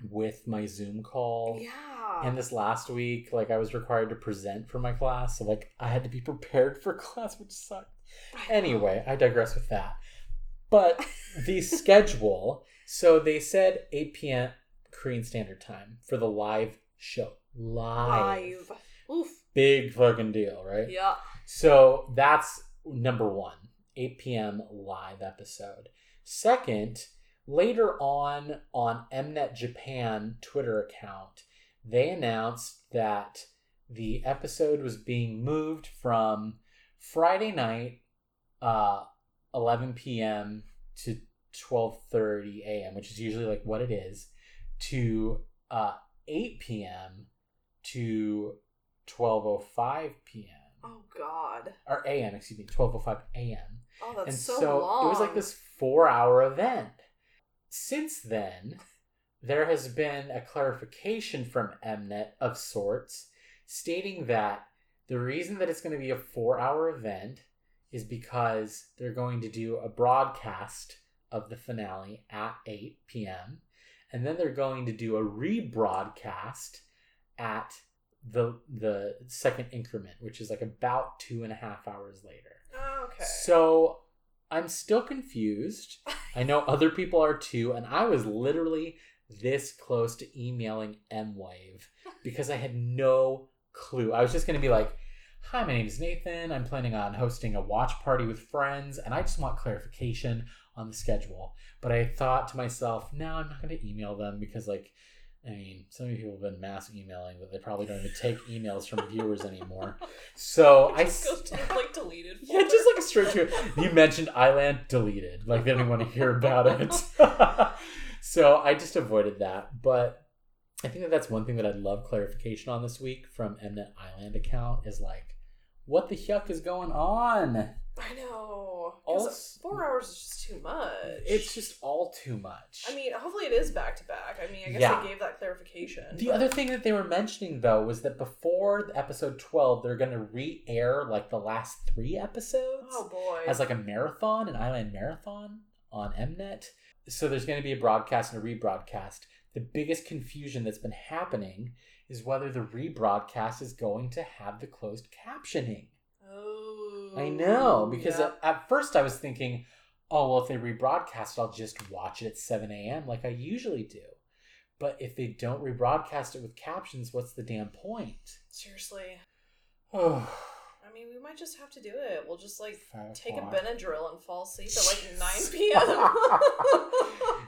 with my zoom call yeah. and this last week like i was required to present for my class so like i had to be prepared for <laughs> class which sucked anyway i digress with that but <laughs> the schedule so they said 8 p.m korean standard time for the live show Live. Oof. big fucking deal, right? Yeah. So that's number one, 8 p.m. live episode. Second, later on on Mnet Japan Twitter account, they announced that the episode was being moved from Friday night, uh, 11 p.m. to 12:30 a.m., which is usually like what it is, to uh, 8 p.m. to 12:05 p.m. Oh God. or a.m. Excuse me, 12:05 a.m. Oh, that's and so, so, long. it was like this four-hour event. Since then, there has been a clarification from Mnet of sorts, stating that the reason that it's going to be a four-hour event is because they're going to do a broadcast of the finale at 8 p.m. and then they're going to do a rebroadcast at the the second increment, which is like about two and a half hours later. Oh, okay. So I'm still confused. I know other people are too, and I was literally this close to emailing Mwave because I had no clue. I was just gonna be like, Hi, my name is Nathan. I'm planning on hosting a watch party with friends, and I just want clarification on the schedule. But I thought to myself, no, I'm not going to email them because, like, I mean, some of you people have been mass emailing, but they probably don't even take emails from viewers <laughs> anymore. So I. just goes to like deleted. <laughs> Yeah, just like a straight to You mentioned Island deleted. Like they didn't want to hear about it. <laughs> so I just avoided that. But I think that that's one thing that I'd love clarification on this week from Mnet Island account is like, what the heck is going on? I know. Also- four hours is just too much. It's just all too much. I mean, hopefully it is back to back. I mean, I guess Yeah. they gave that clarification. The but- other thing that they were mentioning though was that before episode 12, they're going to re-air like the last 3 episodes. Oh boy. as like a marathon, an island marathon on Mnet. So there's going to be a broadcast and a rebroadcast. The biggest confusion that's been happening is whether the rebroadcast is going to have the closed captioning. oh. I know because yeah. at, at first I was thinking, oh well, if they rebroadcast it, I'll just watch it at 7 a.m. like I usually do. But if they don't rebroadcast it with captions, what's the damn point? seriously. Oh, <sighs> I mean, we might just have to do it. We'll just like Five take o'clock. a Benadryl and fall asleep at like 9 p.m. <laughs> <laughs>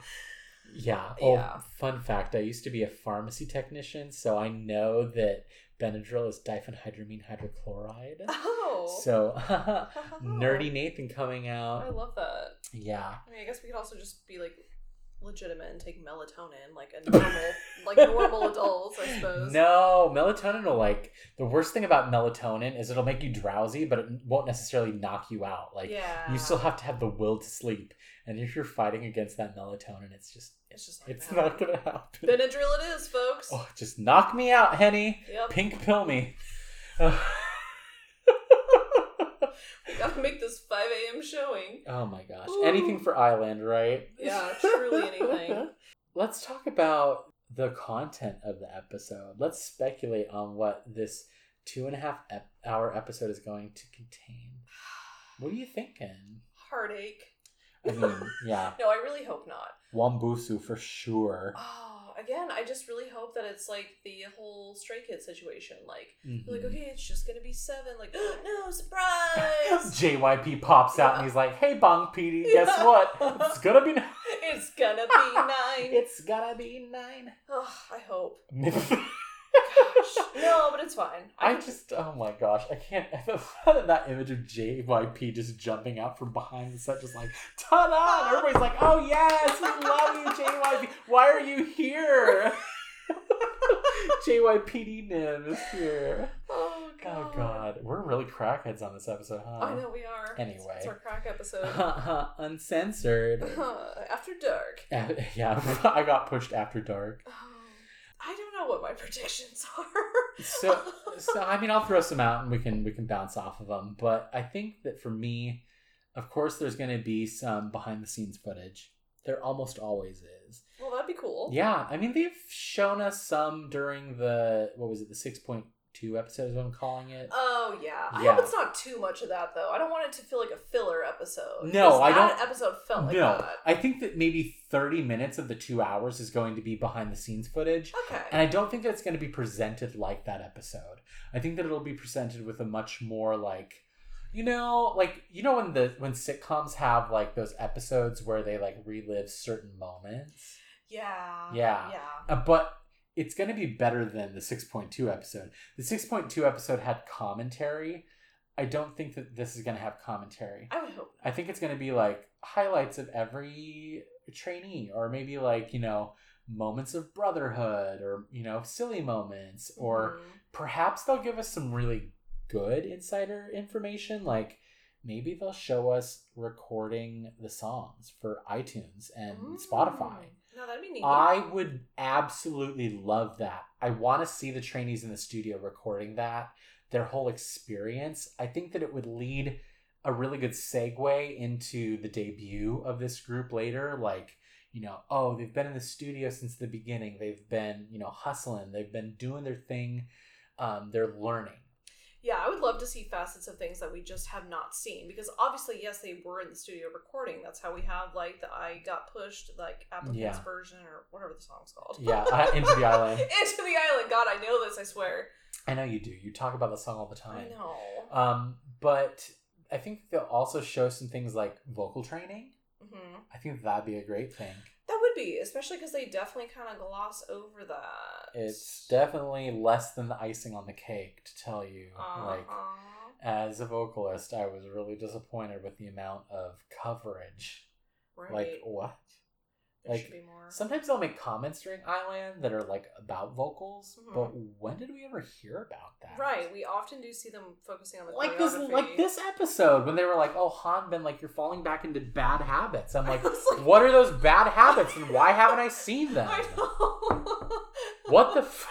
Yeah. Oh, Yeah. fun fact: I used to be a pharmacy technician, so I know that Benadryl is diphenhydramine hydrochloride. <laughs> oh. So, <laughs> <laughs> nerdy Nathan coming out. I love that. Yeah. I mean, I guess we could also just be like legitimate and take melatonin like a normal, <laughs> like normal adults, I suppose. No, melatonin will like the worst thing about melatonin is it'll make you drowsy, but it won't necessarily knock you out. Like yeah. you still have to have the will to sleep, and if you're fighting against that melatonin, it's just It's just not it's gonna not happen. gonna happen. Benadryl it is, folks. Oh, just knock me out, Henny. Yep. Pink pill me. <laughs> <laughs> Gotta make this 5 a.m. showing. oh my gosh. Ooh. Anything for Island, right? Yeah, truly anything. <laughs> Let's talk about the content of the episode. Let's speculate on what this two and a half ep- hour episode is going to contain. <sighs> What are you thinking? Heartache. I mean, <laughs> yeah, No, I really hope not. Wambusu for sure. Oh, again, I just really hope that it's like the whole Stray Kid situation. Like, Mhm. like okay, it's just gonna be seven. Like, <gasps> no surprise! <laughs> JYP pops out and he's like, "Hey, Bong PD, guess Yeah. what? It's gonna be <laughs> <laughs> nine. it's gonna be nine. <sighs> It's gonna be nine." oh, I hope. I <laughs> no, but it's fine. I can- just, oh my gosh, I can't. <laughs> The thought of that image of JYP just jumping out from behind the set, just like, ta da! And <laughs> everybody's like, oh yes, we love you, JYP. Why are you here? JYPD Nim is here. Oh god. Oh god, we're really crackheads on this episode, huh? I know we are. Anyway. it's our crack episode. Uncensored. After dark. Uh, yeah, I got pushed after dark. I don't know what my predictions <laughs> are. So, so I mean, I'll throw some out and we can we can bounce off of them. But I think that for me, of course, there's going to be some behind the scenes footage. There almost always is. well, that'd be cool. Yeah, I mean, they've shown us some during the what was it, the six point two episode is what I'm calling it. Oh yeah. I hope it's not too much of that though. I don't want it to feel like a filler episode. No, I don't- Episode felt like no, that. I think that maybe 30 minutes of the two hours is going to be behind the scenes footage. Okay. And I don't think that it's going to be presented like that episode. I think that it'll be presented with a much more like, you know, like you know when the when sitcoms have like those episodes where they like relive certain moments. yeah. Yeah. Yeah. Uh, but it's going to be better than the 6.2 episode. The 6.2 episode had commentary. I don't think that this is going to have commentary. I would hope. I think it's going to be like highlights of every trainee, or maybe like, you know, moments of brotherhood, or, you know, silly moments, or Mhm. perhaps they'll give us some really good insider information. Like maybe they'll show us recording the songs for iTunes and Spotify. No, that'd be neat. I would absolutely love that. I want to see the trainees in the studio recording that, their whole experience. I think that it would lead a really good segue into the debut of this group later. Like, you know, oh, they've been in the studio since the beginning. They've been, you know, hustling. They've been doing their thing. Um, they're learning. Yeah, I would love to see facets of things that we just have not seen because obviously, yes, they were in the studio recording. That's how we have like the "I Got Pushed" like applicants Yeah. version or whatever the song's called. Yeah, <laughs> uh, Into the Island. Into the island. God, I know this. I swear. I know you do. You talk about the song all the time. I know. Um, but I think they'll also show some things like vocal training. hmm I think that'd be a great thing. Be, especially because they definitely kind of gloss over that. It's definitely less than the icing on the cake to tell you. uh Like as a vocalist, I was really disappointed with the amount of coverage. right. Like what? There like, should be more. Sometimes they'll make comments during Island that are like about vocals, Mhm. but when did we ever hear about that? Right, we often do see them focusing on the Like this, like this episode when they were like, "Oh, Hanbin, like you're falling back into bad habits." I'm <laughs> like, like- "What are those bad habits, and why haven't I seen <laughs> them?" I know. What the? F-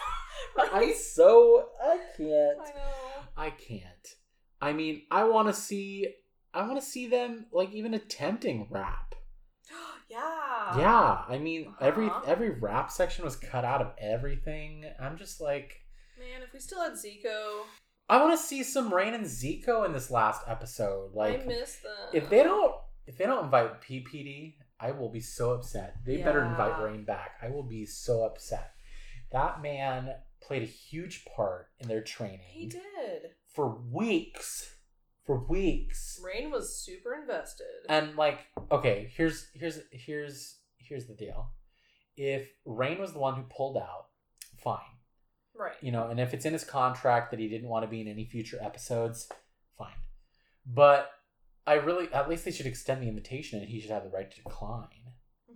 <laughs> I'm so I can't. I know. I can't. I mean, I want to see. I want to see them like even attempting rap. Yeah. yeah, I mean, every Uh-huh. every rap section was cut out of everything. I'm just like, Man, if we still had Zico, I want to see some Rain and Zico in this last episode. Like, I miss them. if they don't, if they don't invite PPD, I will be so upset. They better invite Rain back. I will be so upset. That man played a huge part in their training. he did. for weeks for weeks. Rain was super invested. and like okay here's here's here's here's the deal. If rain was the one who pulled out fine. Right. you know and if it's in his contract that he didn't want to be in any future episodes fine. But i really at least they should extend the invitation and he should have the right to decline.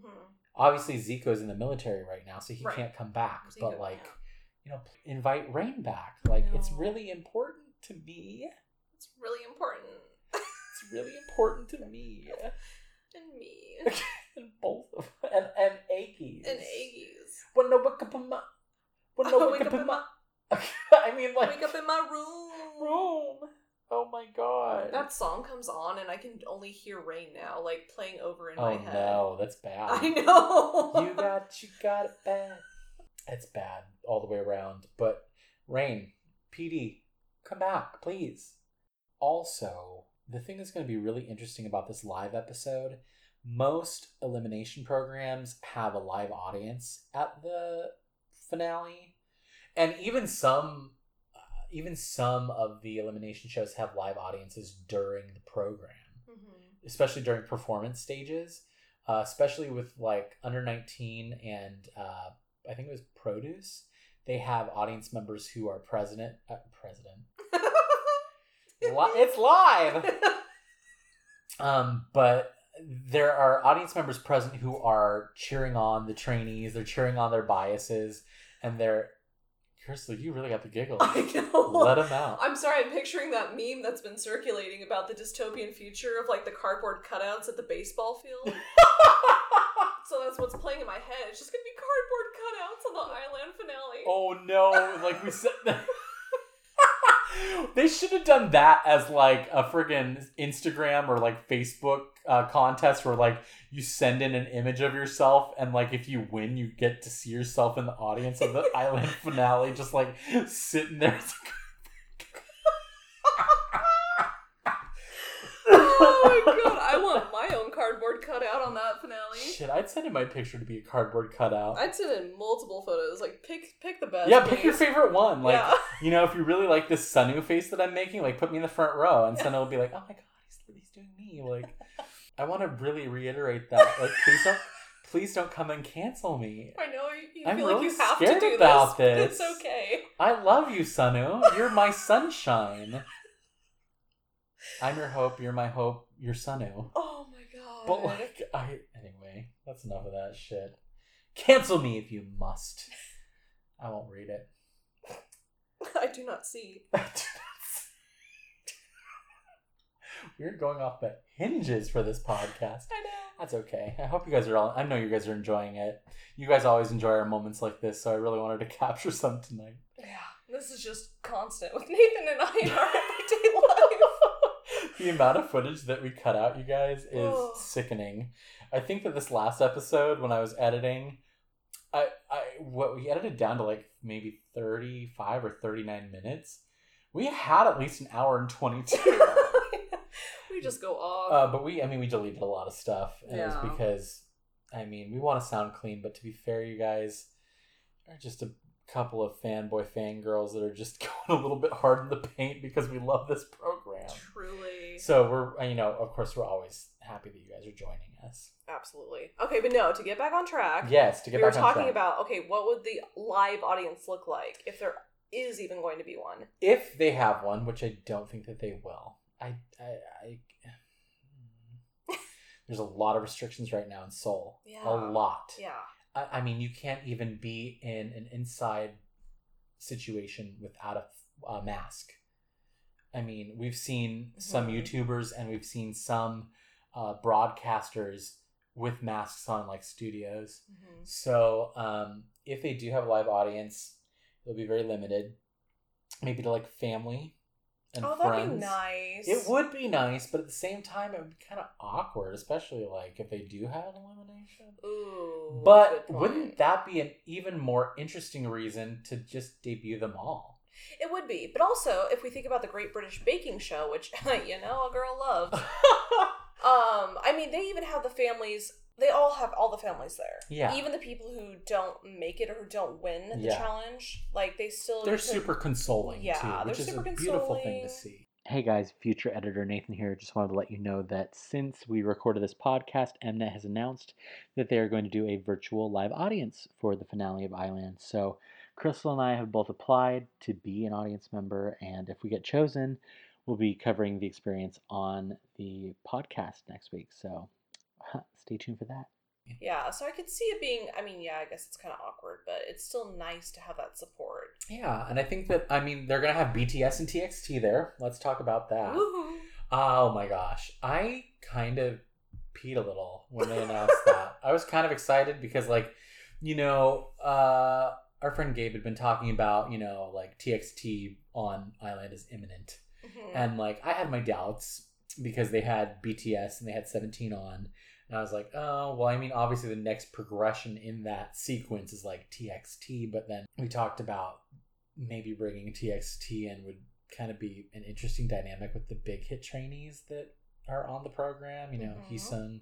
Hmm obviously zico's in the military right now so he Right. can't come back but like yeah. you know invite rain back. Like it's really important to me It's really important. it's really important to me <laughs> and me. <laughs> and both of and and Aggies and Aggies. When no wake up in my when no <laughs> wake up in my I mean like Wake up in my room. room. Oh my god. That song comes on and I can only hear Rain now, like playing over in oh my head. Oh no, that's bad. I know. you got you got it bad. It's bad all the way around. But Rain, PD, come back, please. Also, the thing that's going to be really interesting about this live episode, most elimination programs have a live audience at the finale, and even some, uh, even some of the elimination shows have live audiences during the program Mhm. especially during performance stages, uh, especially with like under 19 and uh, I think it was produce. They have audience members who are president, uh, president. It's live. <laughs> Um, but there are audience members present who are cheering on the trainees. They're cheering on their biases, and they're. Kirsty, you really got the giggles. <laughs> I know. Let them out. I'm sorry, I'm picturing that meme that's been circulating about the dystopian future of like the cardboard cutouts at the baseball field. <laughs> so that's what's playing in my head. It's just gonna be cardboard cutouts on the island finale. Oh no! Like we said, they should have done that as like a friggin' Instagram or like Facebook uh, contest where like you send in an image of yourself and like if you win, you get to see yourself in the audience of the <laughs> island finale, just like sitting there. oh my god, <laughs> <laughs> want my own cardboard cutout on that finale. Shit, I'd send in my picture to be a cardboard cutout. I'd send in multiple photos. Like pick pick the best. yeah, pick your favorite one. Like, yeah. <laughs> you know, if you really like this Sunu face that I'm making, like put me in the front row, and Sunu will be like, "Oh my god, he's, he's doing me." Like, I want to really reiterate that. Like, please don't, please don't come and cancel me. I know you, you I'm feel really like you have to do about this. this. It's okay. I love you, Sunu. You're my sunshine. <laughs> I'm your hope. You're my hope. You're Sunu. Oh my god. But like, I anyway. That's enough of that shit. Cancel me if you must. I won't read it. <laughs> <laughs> I do not see. We're going off the hinges for this podcast. I know. That's okay. I hope you guys are all. I know you guys are enjoying it. You guys always enjoy our moments like this, so I really wanted to <laughs> capture some tonight. Yeah, this is just constant with Nathan and I in our everyday life. The amount of footage that we cut out, you guys, is Ugh. sickening. I think that this last episode, when I was editing, I I what we edited down to like maybe thirty five or thirty nine minutes. We had at least an hour and twenty two. <laughs> we just go off. Uh, but we, I mean, we deleted a lot of stuff, and it was because, I mean, we want to sound clean, but to be fair, you guys are just a couple of fanboy fangirls that are just <laughs> going a little bit hard in the paint because we love this program. Truly. So we're, uh, you know, of course, we're always happy that you guys are joining us. Absolutely. Okay, but no, to get back on track. Yes, to get back we were talking about okay, what would the live audience look like if there is even going to be one? if they have one, which I don't think that they will. I, I, I <laughs> there's a lot of restrictions right now in Seoul. Yeah. A lot. Yeah. I, I mean, you can't even be in an inside situation without a, a mask. I mean, we've seen some. YouTubers and we've seen some uh, broadcasters with masks on, like studios. Mm-hmm. So, um, if they do have a live audience, it'll be very limited. Maybe to like family and Oh, friends. that'd be nice. It would be nice, but at the same time, it would be kind of awkward, especially like if they do have an elimination. Ooh. But wouldn't that be an even more interesting reason to just debut them all? It would be? But also, if we think about the Great British Baking Show, which <laughs> you know a girl loves, <laughs> um, I mean, they even have the families. They all have all the families there. Yeah. Even the people who don't make it or who don't win the Yeah. challenge, like they still. they're get super consoling Yeah, too, they're which is a super beautiful thing to see. Hey guys, future editor Nathan here. Just wanted to let you know that since we recorded this podcast, Mnet has announced that they are going to do a virtual live audience for the finale of Island. So Crystal and I have both applied to be an audience member, and if we get chosen, we'll be covering the experience on the podcast next week. So <laughs> stay tuned for that. Yeah, so I could see it being. I mean, yeah, I guess it's kind of awkward, but it's still nice to have that support. Yeah, and I think that I mean they're gonna have BTS and TXT there. Let's talk about that. Woohoo! Oh my gosh. I kind of peed a little when they announced <laughs> that. I was kind of excited because like, you know, uh our friend Gabe had been talking about, you know, like TXT on Island is imminent. Mhm. And like I had my doubts because they had BTS and they had 17 on. And I was like, oh, well, I mean, obviously the next progression in that sequence is like TXT, but then we talked about maybe bringing TXT in would kind of be an interesting dynamic with the big hit trainees that are on the program, you know, Mhm. Heeseung,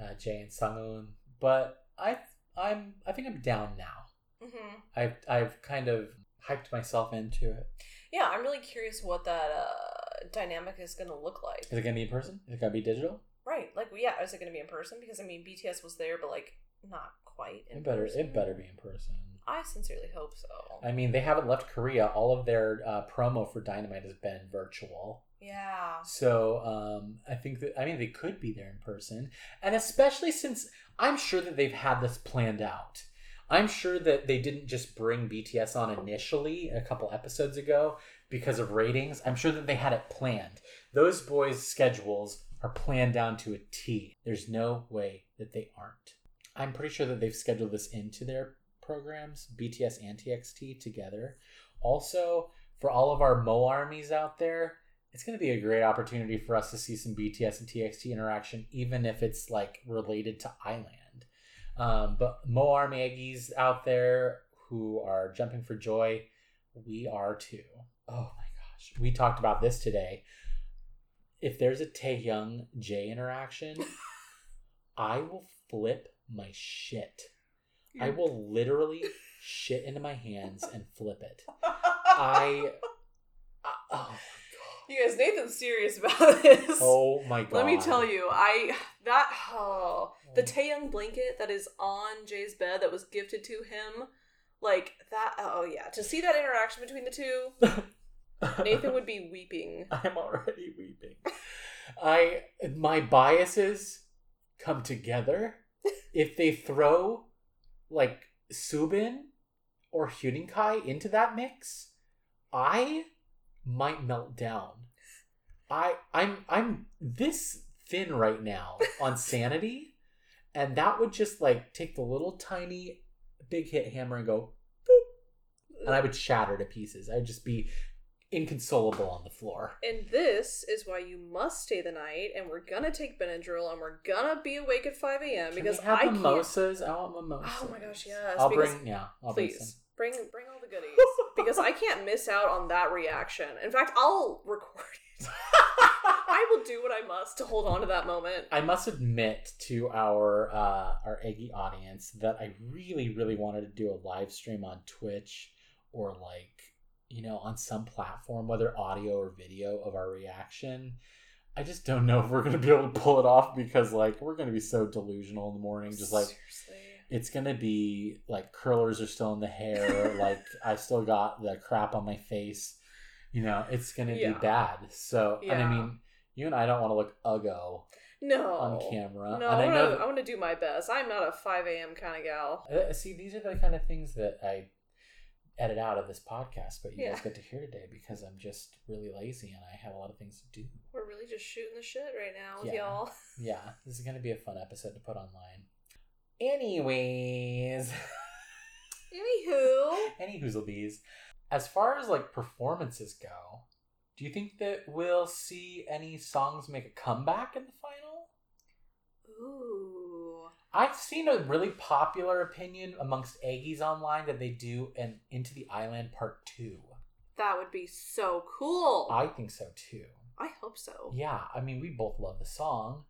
uh, Jay and Sunghoon. But I I'm I think I'm down now. Mhm. I've I've kind of hyped myself into it. Yeah, I'm really curious what that uh, dynamic is going to look like. Is it gonna be in person? Is it gonna be digital? Right? Like, yeah, is it going to be in person? Because I mean, BTS was there, but like not quite. In It better person. it better be in person. I sincerely hope so. I mean, they haven't left Korea. All of their uh, promo for Dynamite has been virtual. yeah. So um, I think that I mean they could be there in person, and especially since I'm sure that they've had this planned out. I'm sure that they didn't just bring BTS on initially a couple episodes ago because of ratings. I'm sure that they had it planned. Those boys' schedules are planned down to a T. There's no way that they aren't. I'm pretty sure that they've scheduled this into their programs, BTS and TXT together. Also, for all of our Mo armies out there, it's going to be a great opportunity for us to see some BTS and TXT interaction, even if it's like related to Island. Um, but Moar Maggie's out there who are jumping for joy, we are too. Oh my gosh. We talked about this today. If there's a Taehyung J interaction, <laughs> I will flip my shit. I will literally shit into my hands and flip it. I, <laughs> I oh You guys, Nathan's serious about <laughs> this. oh my god. Let me tell you, I that oh the mm. Taeyong blanket that is on Jay's bed that was gifted to him, like that. Uh, oh yeah, to see that interaction between the two, <laughs> Nathan would be weeping. <laughs> I'm already weeping. I my biases come together <laughs> if they throw like Soobin or Hueningkai into that mix. I might melt down. I I'm I'm this thin right now on sanity, and that would just like take the little tiny big hit hammer and go, boop, and I would shatter to pieces. I would just be inconsolable on the floor. And this is why you must stay the night, and we're gonna take Benadryl, and we're gonna be awake at five a.m. Because I can't. I want mimosas. Oh my gosh, yes, I'll because- bring. Yeah, I'll bring some. Please bring bring all the goodies <laughs> because I can't miss out on that reaction. In fact, I'll record it. <laughs> I will do what I must to hold on to that moment. I must admit to our uh, our Eggy audience that I really, really wanted to do a live stream on Twitch or like you know on some platform whether audio or video of our reaction i just don't know if we're gonna be able to pull it off because like we're gonna be so delusional in the morning just like Seriously. it's gonna be like curlers are still in the hair like i still got the crap on my face you know it's gonna Yeah. be bad so and i mean you and i don't want to look uggo No. on camera No, and I i know to. that- I want to do my best. I'm not a 5 a.m. kind of gal. Uh, see, these are the kind of things that I edit out of this podcast, but you Yeah. guys get to hear today because I'm just really lazy and I have a lot of things to do. We're really just shooting the shit right now with Yeah. y'all. <laughs> Yeah, <laughs> this is going to be a fun episode to put online. Anyways, <laughs> Anywho, any hoozlebees. As far as like performances go, do you think that we'll see any songs make a comeback in the final? ooh, I've seen a really popular opinion amongst Aggies online that they do an Into the Island Part 2. that would be so cool. I think so too. I hope so. Yeah, I mean, we both love the song,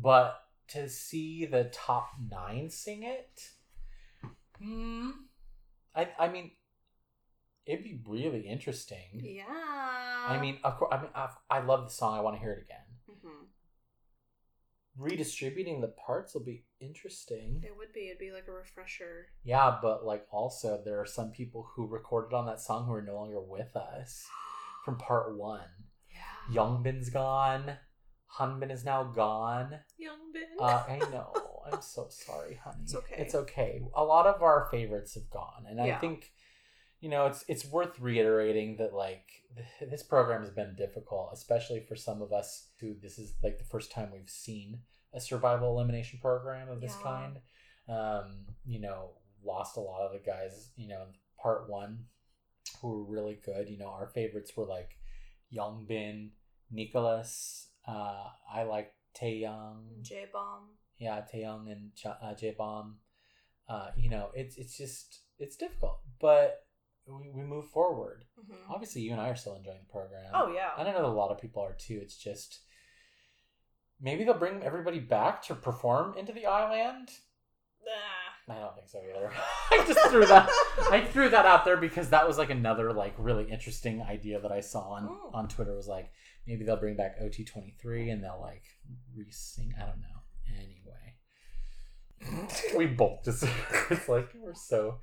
but to see the top nine sing it, hmm, I, I mean, it'd be really interesting. Yeah. I mean, of course, I mean, i I love the song. I want to hear it again. hmm Redistributing the parts will be interesting. it would be. It'd be like a refresher. Yeah, but like also, there are some people who recorded on that song who are no longer with us <gasps> from part one. Yeah. Youngbin's gone. Hanbin is now gone. Youngbin. Uh, I know. I'm so <laughs> sorry, honey. It's okay. It's okay. A lot of our favorites have gone, and I think, you know, it's it's worth reiterating that like th- <laughs> this program has been difficult, especially for some of us who this is like the first time we've seen a survival elimination program of this Yeah. kind. Um, you know, lost a lot of the guys. You know, in part one, who were really good. You know, our favorites were like Youngbin, Nicholas. Uh, I like Taeyong. J Bomb. Yeah, Taeyong and J- uh, Bomb. Uh, you know, it's it's just it's difficult, but we, we move forward. hmm Obviously, you and I are still enjoying the program. Oh yeah. I don't know that a lot of people are too. It's just maybe they'll bring everybody back to perform into the island. Nah. I don't think so either. <laughs> I just threw that. I threw that out there because that was like another like really interesting idea that I saw on Oh. on Twitter. Was like maybe they'll bring back OT twenty three and they'll like re-sing. I don't know. <laughs> We both just <laughs> it's like we're so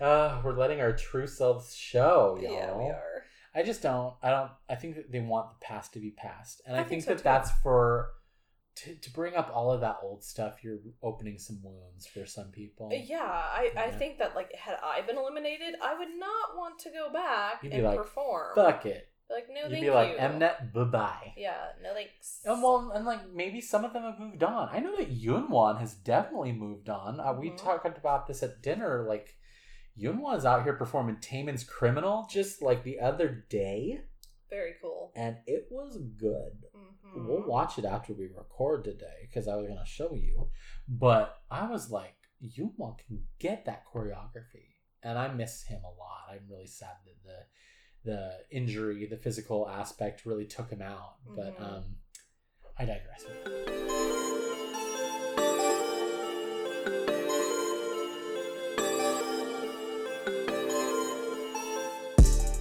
uh we're letting our true selves show, y'all. Yeah, we are. I just don't. I don't. I think that they want the past to be past, and I, I think, think so, that too. that's for to to bring up all of that old stuff. You're opening some wounds for some people. Yeah, I, I think that like had I been eliminated, I would not want to go back You'd be and like, perform. Fuck it. Like no, You'd thank be like you. Mnet, bye bye. Yeah, no thanks. And well, and like maybe some of them have moved on. I know that Yoonwon has definitely moved on. Uh, we Mhm. talked about this at dinner. Like Yoonwon's out here performing Taemin's Criminal just like the other day, Very cool. and it was good. Mhm. We'll watch it after we record today because I was gonna show you. But I was like, Yuma can get that choreography, and I miss him a lot. I'm really sad that the the injury, the physical aspect, really took him out. But Mhm. um, I digress.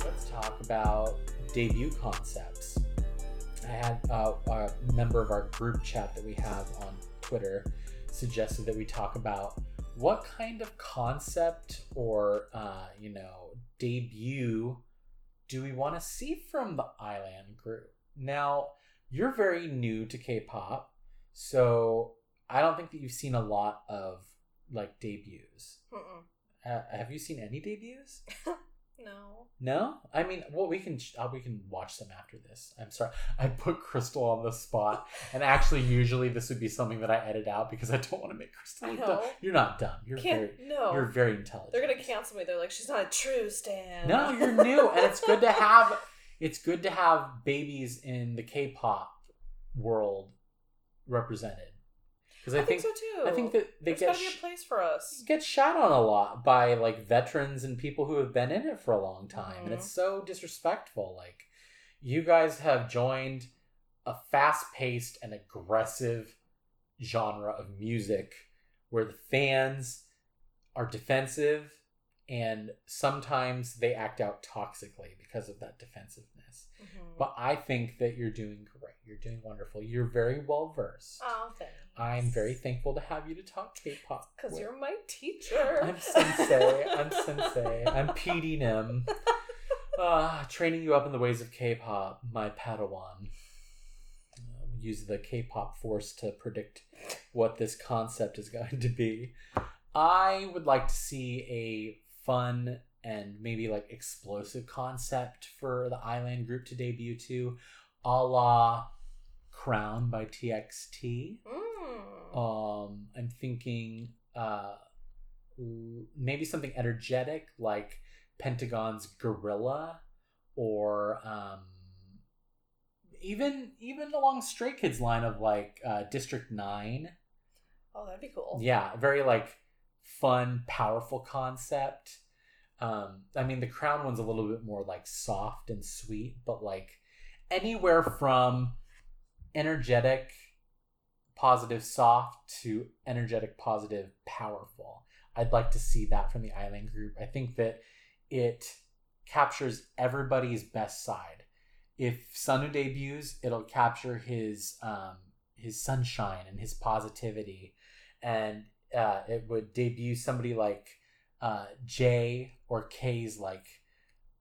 Let's talk about debut concepts. I had uh, a member of our group chat that we have on Twitter suggested that we talk about what kind of concept or uh, you know debut do we want to see from the Island group. Now you're very new to K-pop, so I don't think that you've seen a lot of like debuts. Uh, have you seen any debuts? <laughs> No. No, I mean, well, we can uh, we can watch them after this. I'm sorry, I put Crystal on the spot, and actually, usually this would be something that I edit out because I don't want to make Crystal look dumb. You're not dumb. You're Can't. very no. you're very intelligent. They're gonna cancel me. They're like, she's not a true stan. No, you're new, and it's good to have it's good to have babies in the K-pop world represented because I, I think, so too. I think that they There's get be sh- a place for us. get shot on a lot by like veterans and people who have been in it for a long time and Mhm. it's so disrespectful like you guys have joined a fast-paced and aggressive genre of music where the fans are defensive and sometimes they act out toxically because of that defensiveness. Mhm. But I think that you're doing great. You're doing wonderful. You're very well versed. oh, thanks. I'm very thankful to have you to talk K-pop. Because you're my teacher. I'm sensei. I'm sensei. I'm PD Nim. Uh, <laughs> training you up in the ways of K-pop, my Padawan. Uh, use the K-pop force to predict what this concept is going to be. I would like to see a fun and maybe like explosive concept for the Island group to debut to, a la Crown by TXT. Mm. Um, I'm thinking uh, maybe something energetic like Pentagon's Gorilla, or um, even even along Stray Kids line of like uh, District Nine. oh, that'd be cool. Yeah, very like fun, powerful concept. Um, I mean, the Crown one's a little bit more like soft and sweet, but like anywhere from energetic, positive, soft to energetic, positive, powerful. I'd like to see that from the Island group. I think that it captures everybody's best side. If Sunu debuts, it'll capture his um, his sunshine and his positivity, and uh, it would debut somebody like uh, J or K's like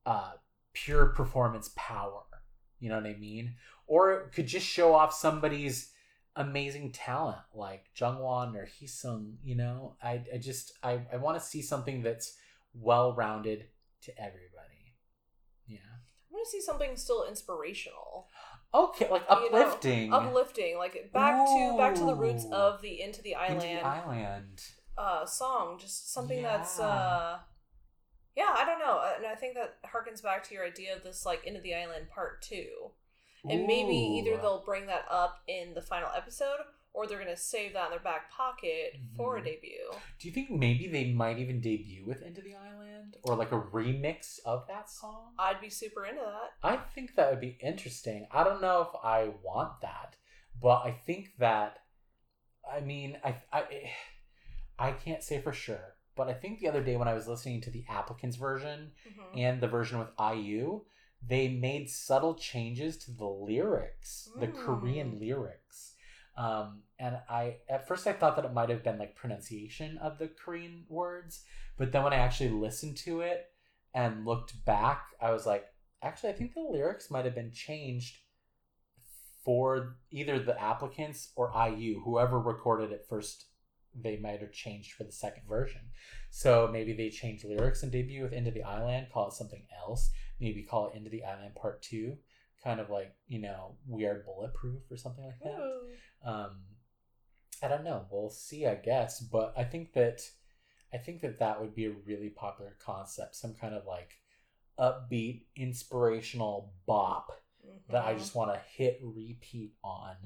uh, pure performance power. You know what I mean? Or it could just show off somebody's amazing talent like Jungwon or Heeseung. You know, I, I just I, I want to see something that's well rounded to everybody. Yeah. I want to see something still inspirational, Okay, like You know, uplifting. uplifting, like back to back to the roots of the Into the Into Island the island. uh song. Just something that's Yeah. uh yeah, I don't know, and I think that harkens back to your idea of this like Into the Island Part Two, and maybe either they'll bring that up in the final episode, or they're gonna save that in their back pocket for a Mhm. debut. Do you think maybe they might even debut with Into the Island or like a remix of that song? I'd be super into that. I think that would be interesting. I don't know if I want that, but I think that I mean, I I I can't say for sure, but I think the other day when I was listening to the applicants version Mhm. and the version with IU, they made subtle changes to the lyrics, the Mm. Korean lyrics. Um, and I at first I thought that it might have been like pronunciation of the Korean words, but then when I actually listened to it and looked back, I was like, actually, I think the lyrics might have been changed for either the applicants or IU, whoever recorded it first. They might have changed for the second version. So maybe they changed lyrics and debut with Into the Island, call it something else. Maybe call it Into the Island Part Two, kind of like you know We Are Bulletproof or something like that. Ooh. Um, I don't know. We'll see, I guess. But I think that I think that that would be a really popular concept. Some kind of like upbeat, inspirational bop that I Mhm. just want to hit repeat on.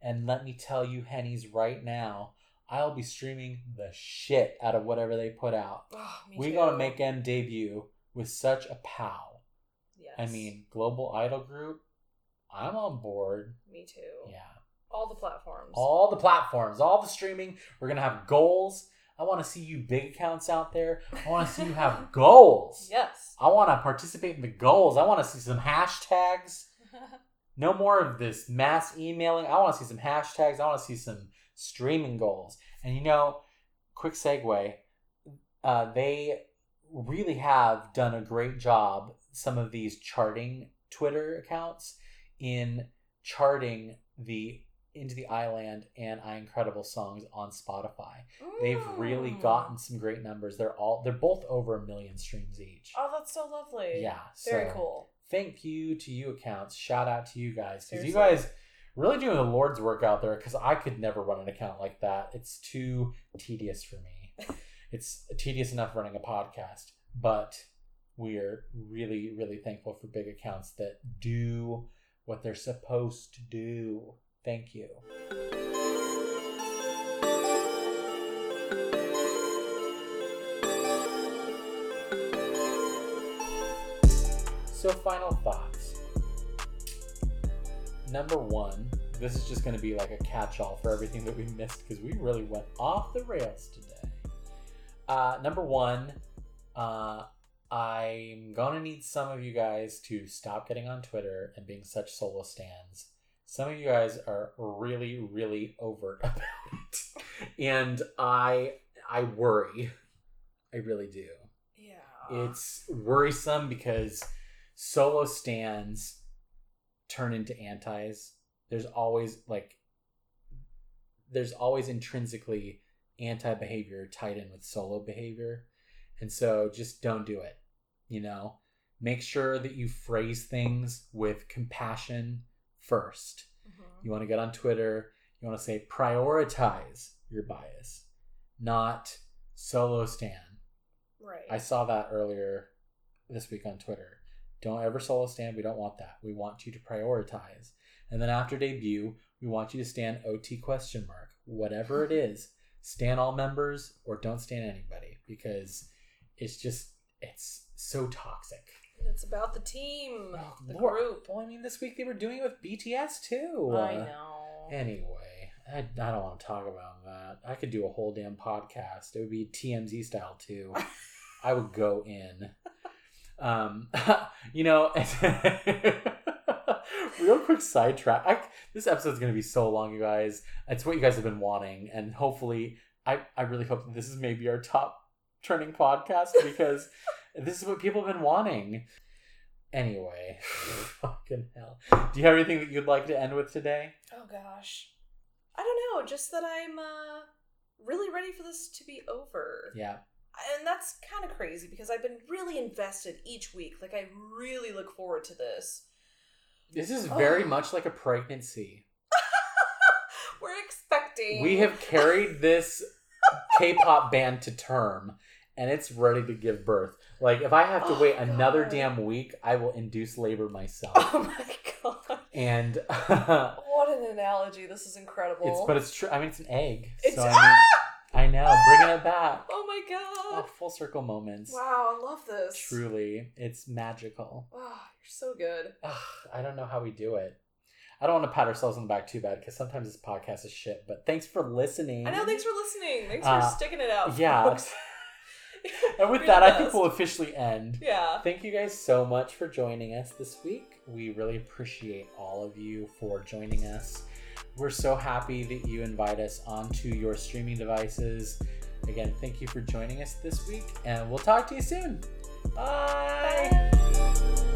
And let me tell you, Hennies, right now, I'll be streaming the shit out of whatever they put out. Oh, We're too. gonna make them debut with such a pow. I mean, Global Idol Group, I'm on board. me too. Yeah. All the platforms. All the platforms, all the streaming. We're gonna have goals. I want to see you big accounts out there. I want to see you have <laughs> goals. yes. I want to participate in the goals. I want to see some hashtags. <laughs> No more of this mass emailing. I want to see some hashtags. I want to see some streaming goals. And you know, quick segue, uh, they really have done a great job, some of these charting Twitter accounts, in charting the Into the Island and I Incredible songs on Spotify. They've really gotten some great numbers. They're all they're both over a million streams each. Oh, that's so lovely. Yeah, Very so- cool. thank you to you accounts. Shout out to you guys because you guys really doing the Lord's work out there. Because I could never run an account like that. It's too tedious for me. <laughs> it's tedious enough running a podcast, but we're really, really thankful for big accounts that do what they're supposed to do. Thank you. So, final thoughts. Number one, this is just going to be like a catch all for everything that we missed because we really went off the rails today. Uh, number one, Uh, I'm gonna need some of you guys to stop getting on Twitter and being such solo stands. Some of you guys are really, really overt <laughs> about it, and I, I worry. I really do. Yeah. It's worrisome because solo stands turn into antis. There's always like there's always intrinsically anti behavior tied in with solo behavior. And so just don't do it. You know, make sure that you phrase things with compassion first. Mhm. You want to get on Twitter, you want to say prioritize your bias, not solo stand. Right. I saw that earlier this week on Twitter. Don't ever solo stand. We don't want that. We want you to prioritize. And then after debut, we want you to stand OT question mark. Whatever it <laughs> is, stand all members or don't stand anybody because it's just it's so toxic. it's about the team, the Lord. group. Well, I mean, this week they were doing it with BTS too. I Uh, know. Anyway, I, I don't want to talk about that. I could do a whole damn podcast. It would be TMZ style too. <laughs> I would go in. Um, <laughs> you know, <laughs> real quick sidetrack. I, this episode's gonna be so long, you guys. It's what you guys have been wanting, and hopefully, I I really hope that this is maybe our top trending podcast <laughs> because this is what people have been wanting. Anyway, <laughs> fucking hell. Do you have anything that you'd like to end with today? Oh gosh. I don't know, just that I'm uh really ready for this to be over. Yeah. And that's kind of crazy because I've been really invested each week. Like I really look forward to this. This is <sighs> very Oh. much like a pregnancy. <laughs> We're expecting We have carried this K-pop band to term, and it's ready to give birth. Like if I have to Oh, wait another damn week, I will induce labor myself. <laughs> Oh my god. and <laughs> What an analogy. This is incredible. it's but it's true. I mean, it's an egg. It's- so I <laughs> mean, I know, bringing it back. Oh my God! Oh, god. full circle moments. Wow, I love this. Truly, it's magical. Oh, <sighs> you're so good. Ugh, I don't know how we do it. I don't want to pat ourselves on the back too bad because sometimes this podcast is shit. But thanks for listening. I know, thanks for listening. Thanks for Uh, sticking it out. Yeah. And with You're that, I think we'll officially end. Yeah. Thank you guys so much for joining us this week. We really appreciate all of you for joining us. We're so happy that you invite us onto your streaming devices. Again, thank you for joining us this week, and we'll talk to you soon. Bye. Bye.